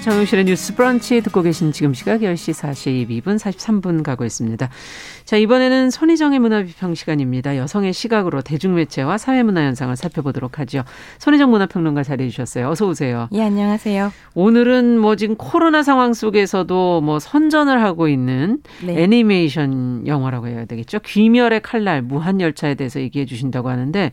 네, 정용실의 뉴스 브런치 듣고 계신 지금 시각 10시 42분 43분 가고 있습니다. 자, 이번에는 손희정의 문화비평 시간입니다. 여성의 시각으로 대중매체와 사회문화 현상을 살펴보도록 하죠. 손희정 문화평론가 자리해 주셨어요. 어서 오세요. 예, 안녕하세요. 오늘은 뭐 지금 코로나 상황 속에서도 뭐 선전을 하고 있는 네. 애니메이션 영화라고 해야 되겠죠. 귀멸의 칼날 무한열차에 대해서 얘기해 주신다고 하는데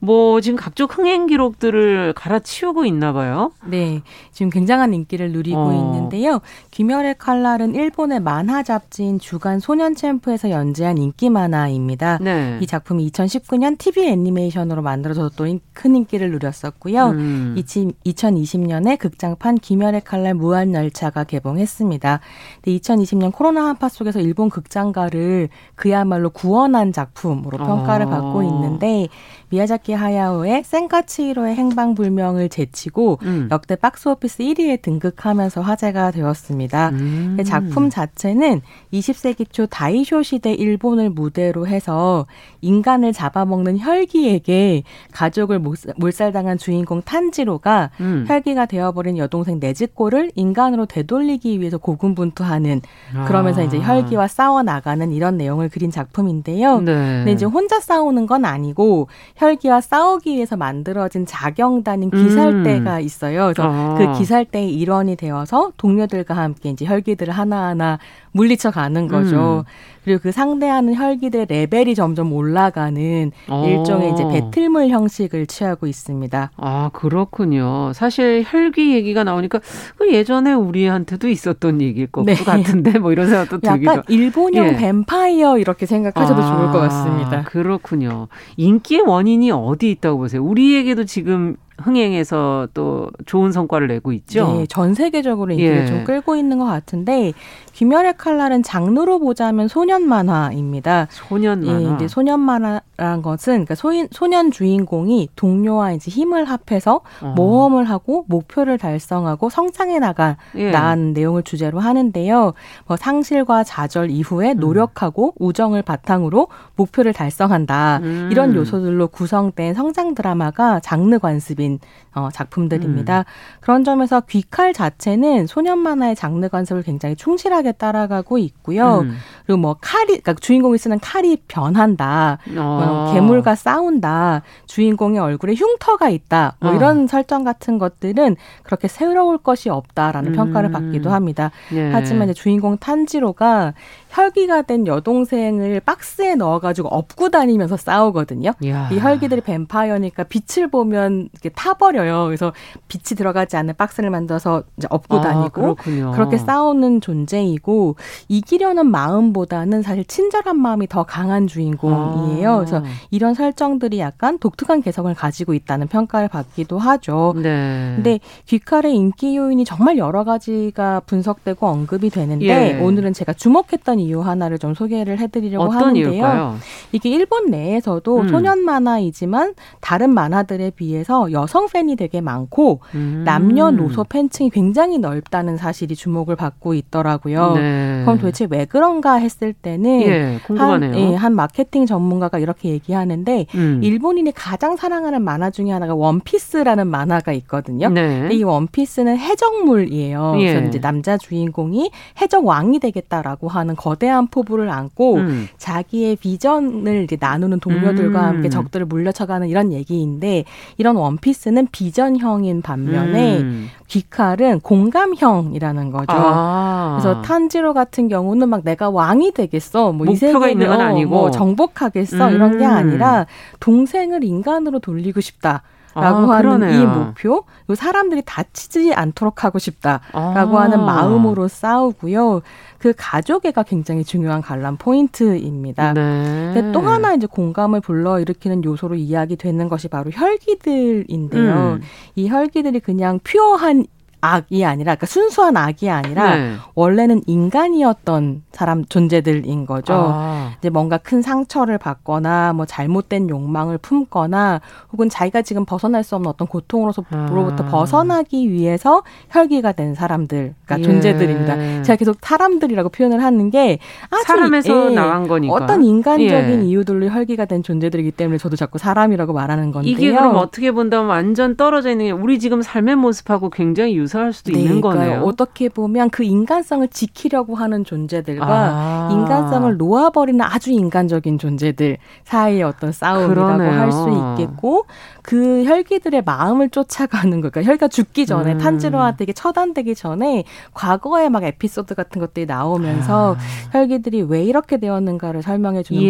뭐 지금 각종 흥행 기록들을 갈아치우고 있나 봐요. 네. 지금 굉장한 인기를 누리고 어. 있는데요. 귀멸의 칼날은 일본의 만화 잡지인 주간 소년 챔프에서 연재한 인기 만화입니다. 네. 이 작품이 2019년 TV 애니메이션으로 만들어져서 또 큰 인기를 누렸었고요. 음. 2020년에 극장판 귀멸의 칼날 무한열차가 개봉했습니다. 2020년 코로나 한파 속에서 일본 극장가를 그야말로 구원한 작품으로 평가를 어. 받고 있는데 미야자키 미야자키 하야오의 센카치히로의 행방불명을 제치고 음. 역대 박스오피스 1위에 등극하면서 화제가 되었습니다. 음. 작품 자체는 20세기 초 다이쇼 시대 일본을 무대로 해서 인간을 잡아먹는 혈기에게 가족을 몰살당한 주인공 탄지로가 음. 혈기가 되어버린 여동생 네즈코를 인간으로 되돌리기 위해서 고군분투하는 그러면서 아. 이제 혈기와 싸워 나가는 이런 내용을 그린 작품인데요. 네. 근데 이제 혼자 싸우는 건 아니고 혈기와 싸우기 위해서 만들어진 자경단인 기살대가 음. 있어요. 그래서 아. 그 기살대의 일원이 되어서 동료들과 함께 이제 혈기들을 하나하나 물리쳐 가는 거죠. 음. 그리고 그 상대하는 혈기들의 레벨이 점점 올라가는 어. 일종의 이제 배틀물 형식을 취하고 있습니다. 아 그렇군요. 사실 혈기 얘기가 나오니까 그 예전에 우리한테도 있었던 얘기일 것 네. 같은데 뭐 이런 생각도 들기도. 약간 일본형 예. 뱀파이어 이렇게 생각하셔도 아, 좋을 것 같습니다. 그렇군요. 인기의 원인이 어디 있다고 보세요? 우리에게도 지금 흥행해서 또 좋은 성과를 내고 있죠. 네, 전 세계적으로 인기를 예. 좀 끌고 있는 것 같은데 귀멸의 칼 날은 장르로 보자면 소년 만화입니다. 소년 만화. 예, 이제 소년 만화라는 것은 그러니까 소인, 소년 주인공이 동료와 이제 힘을 합해서 어. 모험을 하고 목표를 달성하고 성장해 나가 예. 나은 내용을 주제로 하는데요. 뭐 상실과 좌절 이후에 음. 노력하고 음. 우정을 바탕으로 목표를 달성한다. 음. 이런 요소들로 구성된 성장 드라마가 장르 관습인 어, 작품들입니다. 음. 그런 점에서 귀칼 자체는 소년 만화의 장르 관습을 굉장히 충실하게 따라 가고 있고요. 음. 그리고 뭐 칼이 그러니까 주인공이 쓰는 칼이 변한다. 어. 뭐 괴물과 싸운다. 주인공의 얼굴에 흉터가 있다. 뭐 어. 이런 설정 같은 것들은 그렇게 새로울 것이 없다라는 음. 평가를 받기도 합니다. 예. 하지만 이제 주인공 탄지로가 혈기가 된 여동생을 박스에 넣어가지고 업고 다니면서 싸우거든요. 야. 이 혈기들이 뱀파이어니까 빛을 보면 이렇게 타버려요. 그래서 빛이 들어가지 않는 박스를 만들어서 이제 업고 아, 다니고 그렇군요. 그렇게 싸우는 존재이고 이기려는 마음 보다는 사실 친절한 마음이 더 강한 주인공이에요. 아. 그래서 이런 설정들이 약간 독특한 개성을 가지고 있다는 평가를 받기도 하죠. 네. 근데 귀칼의 인기 요인이 정말 여러 가지가 분석되고 언급이 되는데 예. 오늘은 제가 주목했던 이유 하나를 좀 소개를 해드리려고 하는데요. 이유일까요? 이게 일본 내에서도 음. 소년 만화이지만 다른 만화들에 비해서 여성 팬이 되게 많고 음. 남녀노소 팬층이 굉장히 넓다는 사실이 주목을 받고 있더라고요. 네. 그럼 도대체 왜 그런가 했을 때는 예, 한, 예, 한 마케팅 전문가가 이렇게 얘기하는데 음. 일본인이 가장 사랑하는 만화 중에 하나가 원피스라는 만화가 있거든요. 네. 이 원피스는 해적물이에요. 예. 그래서 이제 남자 주인공이 해적 왕이 되겠다라고 하는 거대한 포부를 안고 음. 자기의 비전을 이제 나누는 동료들과 음. 함께 적들을 물려쳐가는 이런 얘기인데 이런 원피스는 비전형인 반면에 음. 귀칼은 공감형이라는 거죠. 아. 그래서 탄지로 같은 경우는 막 내가 왕이 되겠어, 뭐이 세계가 있는 건 아니고 뭐 정복하겠어 이런 게 음. 아니라 동생을 인간으로 돌리고 싶다. 라고 아, 하는 그러네요. 이 목표, 사람들이 다치지 않도록 하고 싶다라고 아. 하는 마음으로 싸우고요. 그 가족애가 굉장히 중요한 관람 포인트입니다. 네. 또 하나 이제 공감을 불러일으키는 요소로 이야기되는 것이 바로 혈기들인데요. 음. 이 혈기들이 그냥 퓨어한 악이 아니라 그러니까 순수한 악이 아니라 네. 원래는 인간이었던 사람 존재들인 거죠. 아. 이제 뭔가 큰 상처를 받거나 뭐 잘못된 욕망을 품거나 혹은 자기가 지금 벗어날 수 없는 어떤 고통으로부터 아. 벗어나기 위해서 혈기가 된 사람들, 그러니까 예. 존재들입니다. 제가 계속 사람들이라고 표현을 하는 게 아주 사람에서 예, 나온 거니까 어떤 인간적인 예. 이유들로 혈기가 된 존재들이기 때문에 저도 자꾸 사람이라고 말하는 건데요. 이게 그럼 어떻게 본다면 완전 떨어져 있는 게 우리 지금 삶의 모습하고 굉장히 유 사할 수도 네, 있는 그러니까 거네요. 어떻게 보면 그 인간성을 지키려고 하는 존재들과 아. 인간성을 놓아버리는 아주 인간적인 존재들 사이의 어떤 싸움이라고 할 수 있겠고 그 혈기들의 마음을 쫓아가는 거. 그러니까 혈기가 죽기 전에 음. 탄지로한테 처단되기 전에 과거의 막 에피소드 같은 것들이 나오면서 아. 혈기들이 왜 이렇게 되었는가를 설명해 주는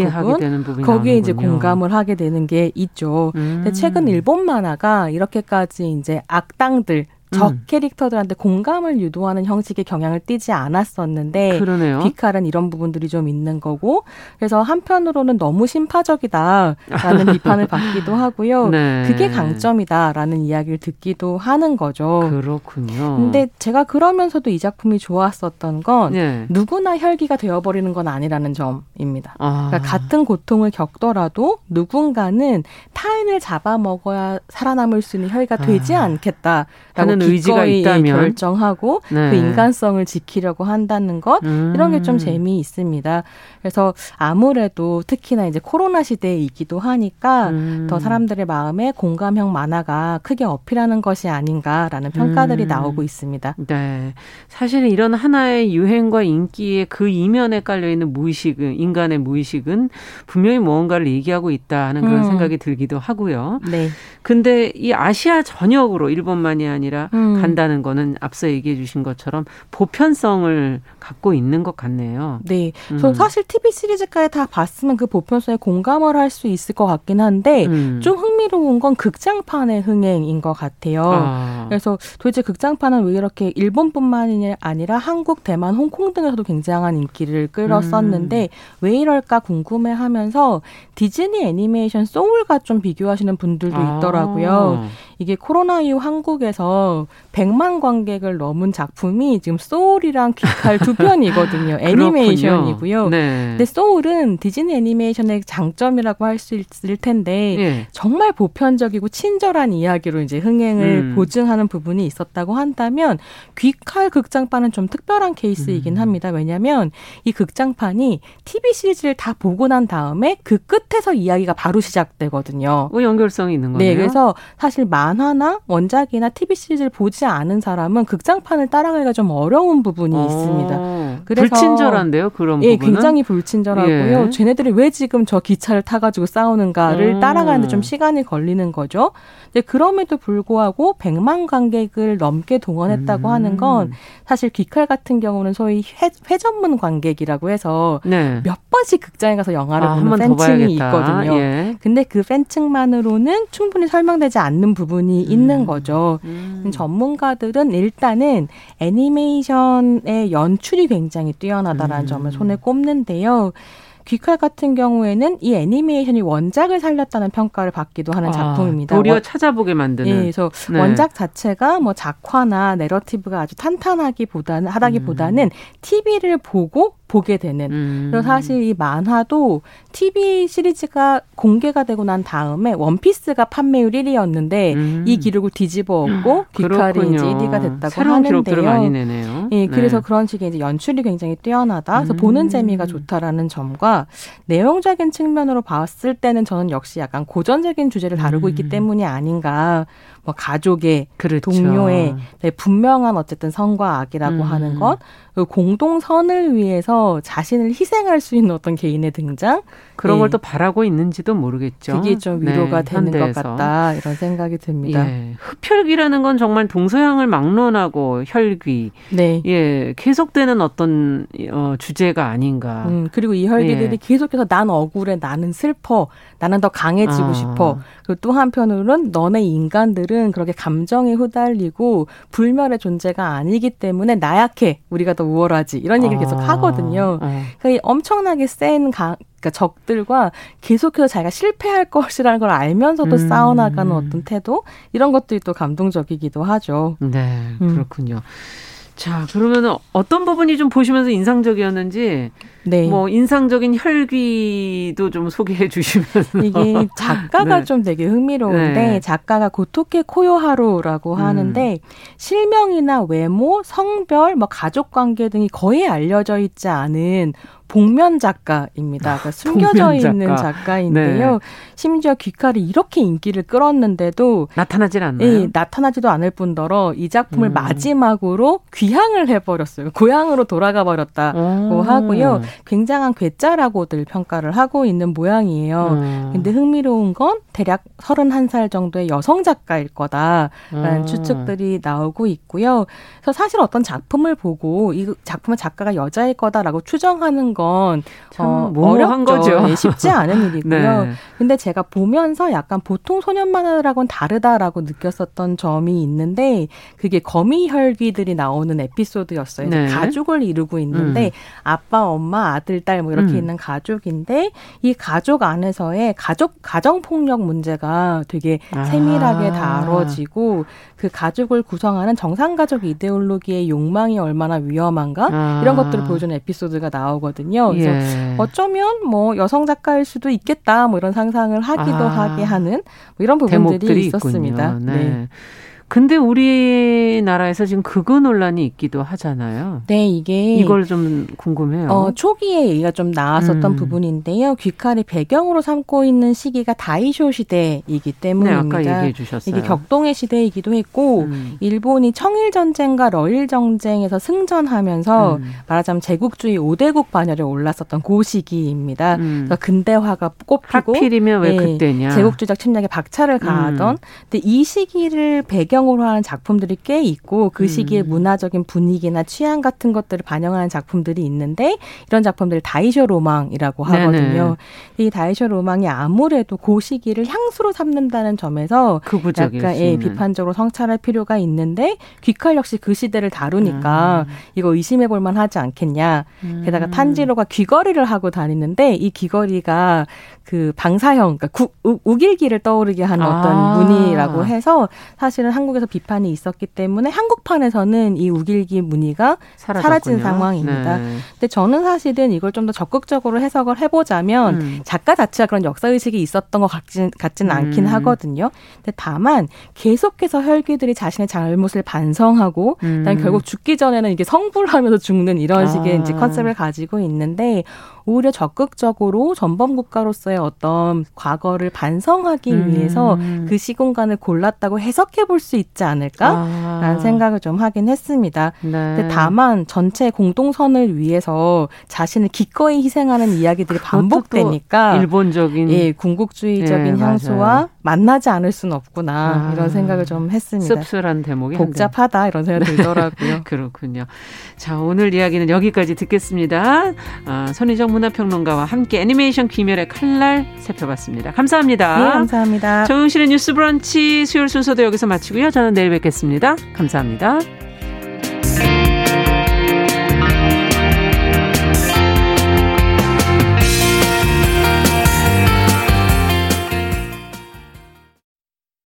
부분. 거기에 이제 공감을 하게 되는 게 있죠. 음. 근데 최근 일본 만화가 이렇게까지 이제 악당들 적 음. 캐릭터들한테 공감을 유도하는 형식의 경향을 띠지 않았었는데 그러네요. 귀칼은 이런 부분들이 좀 있는 거고 그래서 한편으로는 너무 심파적이다라는 비판을 받기도 하고요. 네. 그게 강점이다라는 이야기를 듣기도 하는 거죠. 그렇군요. 근데 제가 그러면서도 이 작품이 좋았었던 건 네. 누구나 혈기가 되어버리는 건 아니라는 점입니다. 아. 그러니까 같은 고통을 겪더라도 누군가는 타인을 잡아먹어야 살아남을 수 있는 혈기가 되지 아. 않겠다라고 하는 의지가 있다면 결정하고 네. 그 인간성을 지키려고 한다는 것 음. 이런 게 좀 재미있습니다. 그래서 아무래도 특히나 이제 코로나 시대이기도 하니까 음. 더 사람들의 마음에 공감형 만화가 크게 어필하는 것이 아닌가라는 평가들이 음. 나오고 있습니다. 네. 사실은 이런 하나의 유행과 인기의 그 이면에 깔려 있는 무의식은 인간의 무의식은 분명히 무언가를 얘기하고 있다는 그런 음. 생각이 들기도 하고요. 네. 근데 이 아시아 전역으로 일본만이 아니라 음. 간다는 거는 앞서 얘기해 주신 것처럼 보편성을 갖고 있는 것 같네요. 네. 음. 사실 TV 시리즈까지 다 봤으면 그 보편성에 공감을 할 수 있을 것 같긴 한데 음. 좀 흥미로운 건 극장판의 흥행인 것 같아요. 아. 그래서 도대체 극장판은 왜 이렇게 일본뿐만이 아니라 한국, 대만, 홍콩 등에서도 굉장한 인기를 끌었었는데 음. 왜 이럴까 궁금해하면서 디즈니 애니메이션 소울과 좀 비교하시는 분들도 아. 있더라고요. 이게 코로나 이후 한국에서 100만 관객을 넘은 작품이 지금 소울이랑 귀칼 두 편이거든요. 애니메이션이고요. 네. 근데 소울은 디즈니 애니메이션의 장점이라고 할 수 있을 텐데 네. 정말 보편적이고 친절한 이야기로 이제 흥행을 음. 보증하는 부분이 있었다고 한다면 귀칼 극장판은 좀 특별한 케이스이긴 음. 합니다. 왜냐하면 이 극장판이 TV 시리즈를 다 보고 난 다음에 그 끝에서 이야기가 바로 시작되거든요. 그 연결성이 있는 거네요. 네, 그래서 사실 만화나 원작이나 TV 시리즈를 보지 않은 사람은 극장판을 따라가기가 좀 어려운 부분이 어, 있습니다. 그래서 불친절한데요, 그런 예, 부분은? 굉장히 불친절하고요. 예. 쟤네들이 왜 지금 저 기차를 타가지고 싸우는가를 음. 따라가는데 좀 시간이 걸리는 거죠. 근데 그럼에도 불구하고 100만 관객을 넘게 동원했다고 음. 하는 건 사실 귀칼 같은 경우는 소위 회, 회전문 관객이라고 해서 네. 몇 번씩 극장에 가서 영화를 아, 보는 팬층이 있거든요. 예. 근데 그 팬층만으로는 충분히 설명되지 않는 부분이 음. 있는 거죠. 음. 전문가들은 일단은 애니메이션의 연출이 굉장히 뛰어나다라는 음. 점을 손에 꼽는데요. 귀칼 같은 경우에는 이 애니메이션이 원작을 살렸다는 평가를 받기도 하는 아, 작품입니다. 도리어 찾아보게 만드는. 예, 그래서 네. 원작 자체가 뭐 작화나 내러티브가 아주 탄탄하기보다는 하다기보다는 음. TV를 보고 보게 되는. 음. 그리고 사실 이 만화도 TV 시리즈가 공개가 되고 난 다음에 원피스가 판매율 1위였는데 음. 이 기록을 뒤집어 엎고 귀칼이 이제 1위가 됐다고 새로운 하는데요. 기록들을 많이 내네요. 예, 그래서 네. 그런 식의 이제 연출이 굉장히 뛰어나다. 그래서 음. 보는 재미가 좋다라는 점과 내용적인 측면으로 봤을 때는 저는 역시 약간 고전적인 주제를 다루고 있기 음. 때문이 아닌가. 뭐 가족의 그렇죠. 동료의 네, 분명한 어쨌든 선과 악이라고 음. 하는 것 그 공동선을 위해서 자신을 희생할 수 있는 어떤 개인의 등장 그런 예. 걸또 바라고 있는지도 모르겠죠. 그게 좀 위로가 네, 되는 현대에서. 것 같다 이런 생각이 듭니다. 예. 흡혈귀라는 건 정말 동서양을 막론하고 혈귀, 네. 예, 계속되는 어떤 어, 주제가 아닌가. 음, 그리고 이 혈귀들이 예. 계속해서 난 억울해, 나는 슬퍼, 나는 더 강해지고 아. 싶어. 그리고 또 한편으로는 너네 인간들은 그렇게 감정에 후달리고 불멸의 존재가 아니기 때문에 나약해. 우리가 더 우월하지. 이런 얘기를 아. 계속 하거든요. 아. 그러니까 엄청나게 센 강, 그러니까 적들과 계속해서 자기가 실패할 것이라는 걸 알면서도 음. 싸워나가는 어떤 태도 이런 것들이 또 감동적이기도 하죠. 네, 음. 그렇군요. 자, 그러면 어떤 부분이 좀 보시면서 인상적이었는지 네. 뭐 인상적인 혈귀도 좀 소개해 주시면 이게 작가가 네. 좀 되게 흥미로운데 네. 작가가 고토케 코요하루라고 음. 하는데 실명이나 외모, 성별, 뭐 가족 관계 등이 거의 알려져 있지 않은 복면 작가입니다. 그러니까 숨겨져 복면 작가. 있는 작가인데요. 네. 심지어 귀칼이 이렇게 인기를 끌었는데도 나타나질 않나요? 예, 나타나지도 않을 뿐더러 이 작품을 음. 마지막으로 귀향을 해버렸어요. 고향으로 돌아가 버렸다고 오. 하고요. 굉장한 괴짜라고들 평가를 하고 있는 모양이에요. 음. 근데 흥미로운 건 대략 31살 정도의 여성 작가일 거다라는 음. 추측들이 나오고 있고요. 그래서 사실 어떤 작품을 보고 이 작품의 작가가 여자일 거다라고 추정하는 건 어, 어려운 거죠. 네, 쉽지 않은 일이고요. 네. 근데 제가 보면서 약간 보통 소년 만화라고는 다르다라고 느꼈었던 점이 있는데 그게 거미 혈귀들이 나오는 에피소드였어요. 네. 가족을 이루고 있는데 음. 아빠, 엄마, 아들, 딸 뭐 이렇게 음. 있는 가족인데 이 가족 안에서의 가족 가정 폭력 문제가 되게 아. 세밀하게 다뤄지고 그 가족을 구성하는 정상가족 이데올로기의 욕망이 얼마나 위험한가 아. 이런 것들을 보여주는 에피소드가 나오거든요. 그래서 예. 어쩌면 뭐 여성 작가일 수도 있겠다 뭐 이런 상상을 하기도 아. 하게 하는 뭐 이런 부분들이 있었습니다. 네. 네. 근데 우리나라에서 지금 그거 논란이 있기도 하잖아요. 네, 이게 이걸 좀 궁금해요. 어, 초기에 얘기가 좀 나왔었던 음. 부분인데요. 귀칼이 배경으로 삼고 있는 시기가 다이쇼 시대이기 때문입니다. 네, 아까 얘기해 주셨어요. 이게 격동의 시대이기도 했고 음. 일본이 청일 전쟁과 러일 전쟁에서 승전하면서 음. 말하자면 제국주의 5대국 반열에 올랐었던 고 시기입니다. 음. 그래서 근대화가 꼽히고 하필이면 왜 네, 그때냐? 제국주의적 침략에 박차를 가하던. 음. 근데 이 시기를 배경 배경으로 하는 작품들이 꽤 있고 그 음. 시기의 음. 문화적인 분위기나 취향 같은 것들을 반영하는 작품들이 있는데 이런 작품들을 다이쇼 로망이라고 하거든요. 네네. 이 다이쇼 로망이 아무래도 그 시기를 향수로 삼는다는 점에서 약간 예, 비판적으로 성찰할 필요가 있는데 귀칼 역시 그 시대를 다루니까 음. 이거 의심해 볼 만하지 않겠냐. 음. 게다가 탄지로가 귀걸이를 하고 다니는데 이 귀걸이가 그 방사형, 그러니까 구, 우, 길기를 떠오르게 하는 어떤 아. 무늬라고 해서 사실은 한 국에서 비판이 있었기 때문에 한국판에서는 이 우길기 무늬가 사라졌군요. 사라진 상황입니다. 네. 근데 저는 사실은 이걸 좀 더 적극적으로 해석을 해보자면 음. 작가 자체가 그런 역사 의식이 있었던 것 같진, 같지는 않긴 음. 하거든요. 근데 다만 계속해서 혈귀들이 자신의 잘못을 반성하고 음. 결국 죽기 전에는 이게 성불하면서 죽는 이런 식의 아. 이제 컨셉을 가지고 있는데 오히려 적극적으로 전범 국가로서의 어떤 과거를 반성하기 음. 위해서 그 시공간을 골랐다고 해석해 볼 수 있지 않을까라는 아. 생각을 좀 하긴 했습니다. 네. 근데 다만 전체 공동선을 위해서 자신을 기꺼이 희생하는 이야기들이 반복되니까 일본적인 예, 궁극주의적인 예, 향수와 맞아요. 만나지 않을 수는 없구나 아. 이런 생각을 좀 했습니다. 씁쓸한 대목이 복잡하다 이런 생각이 들더라고요. 그렇군요. 자 오늘 이야기는 여기까지 듣겠습니다. 아, 손희정 문화평론가와 함께 애니메이션 귀멸의 칼날 살펴봤습니다. 감사합니다. 네, 감사합니다. 정영실의 뉴스 브런치 수요일 순서도 여기서 마치고요. 저는 내일 뵙겠습니다. 감사합니다.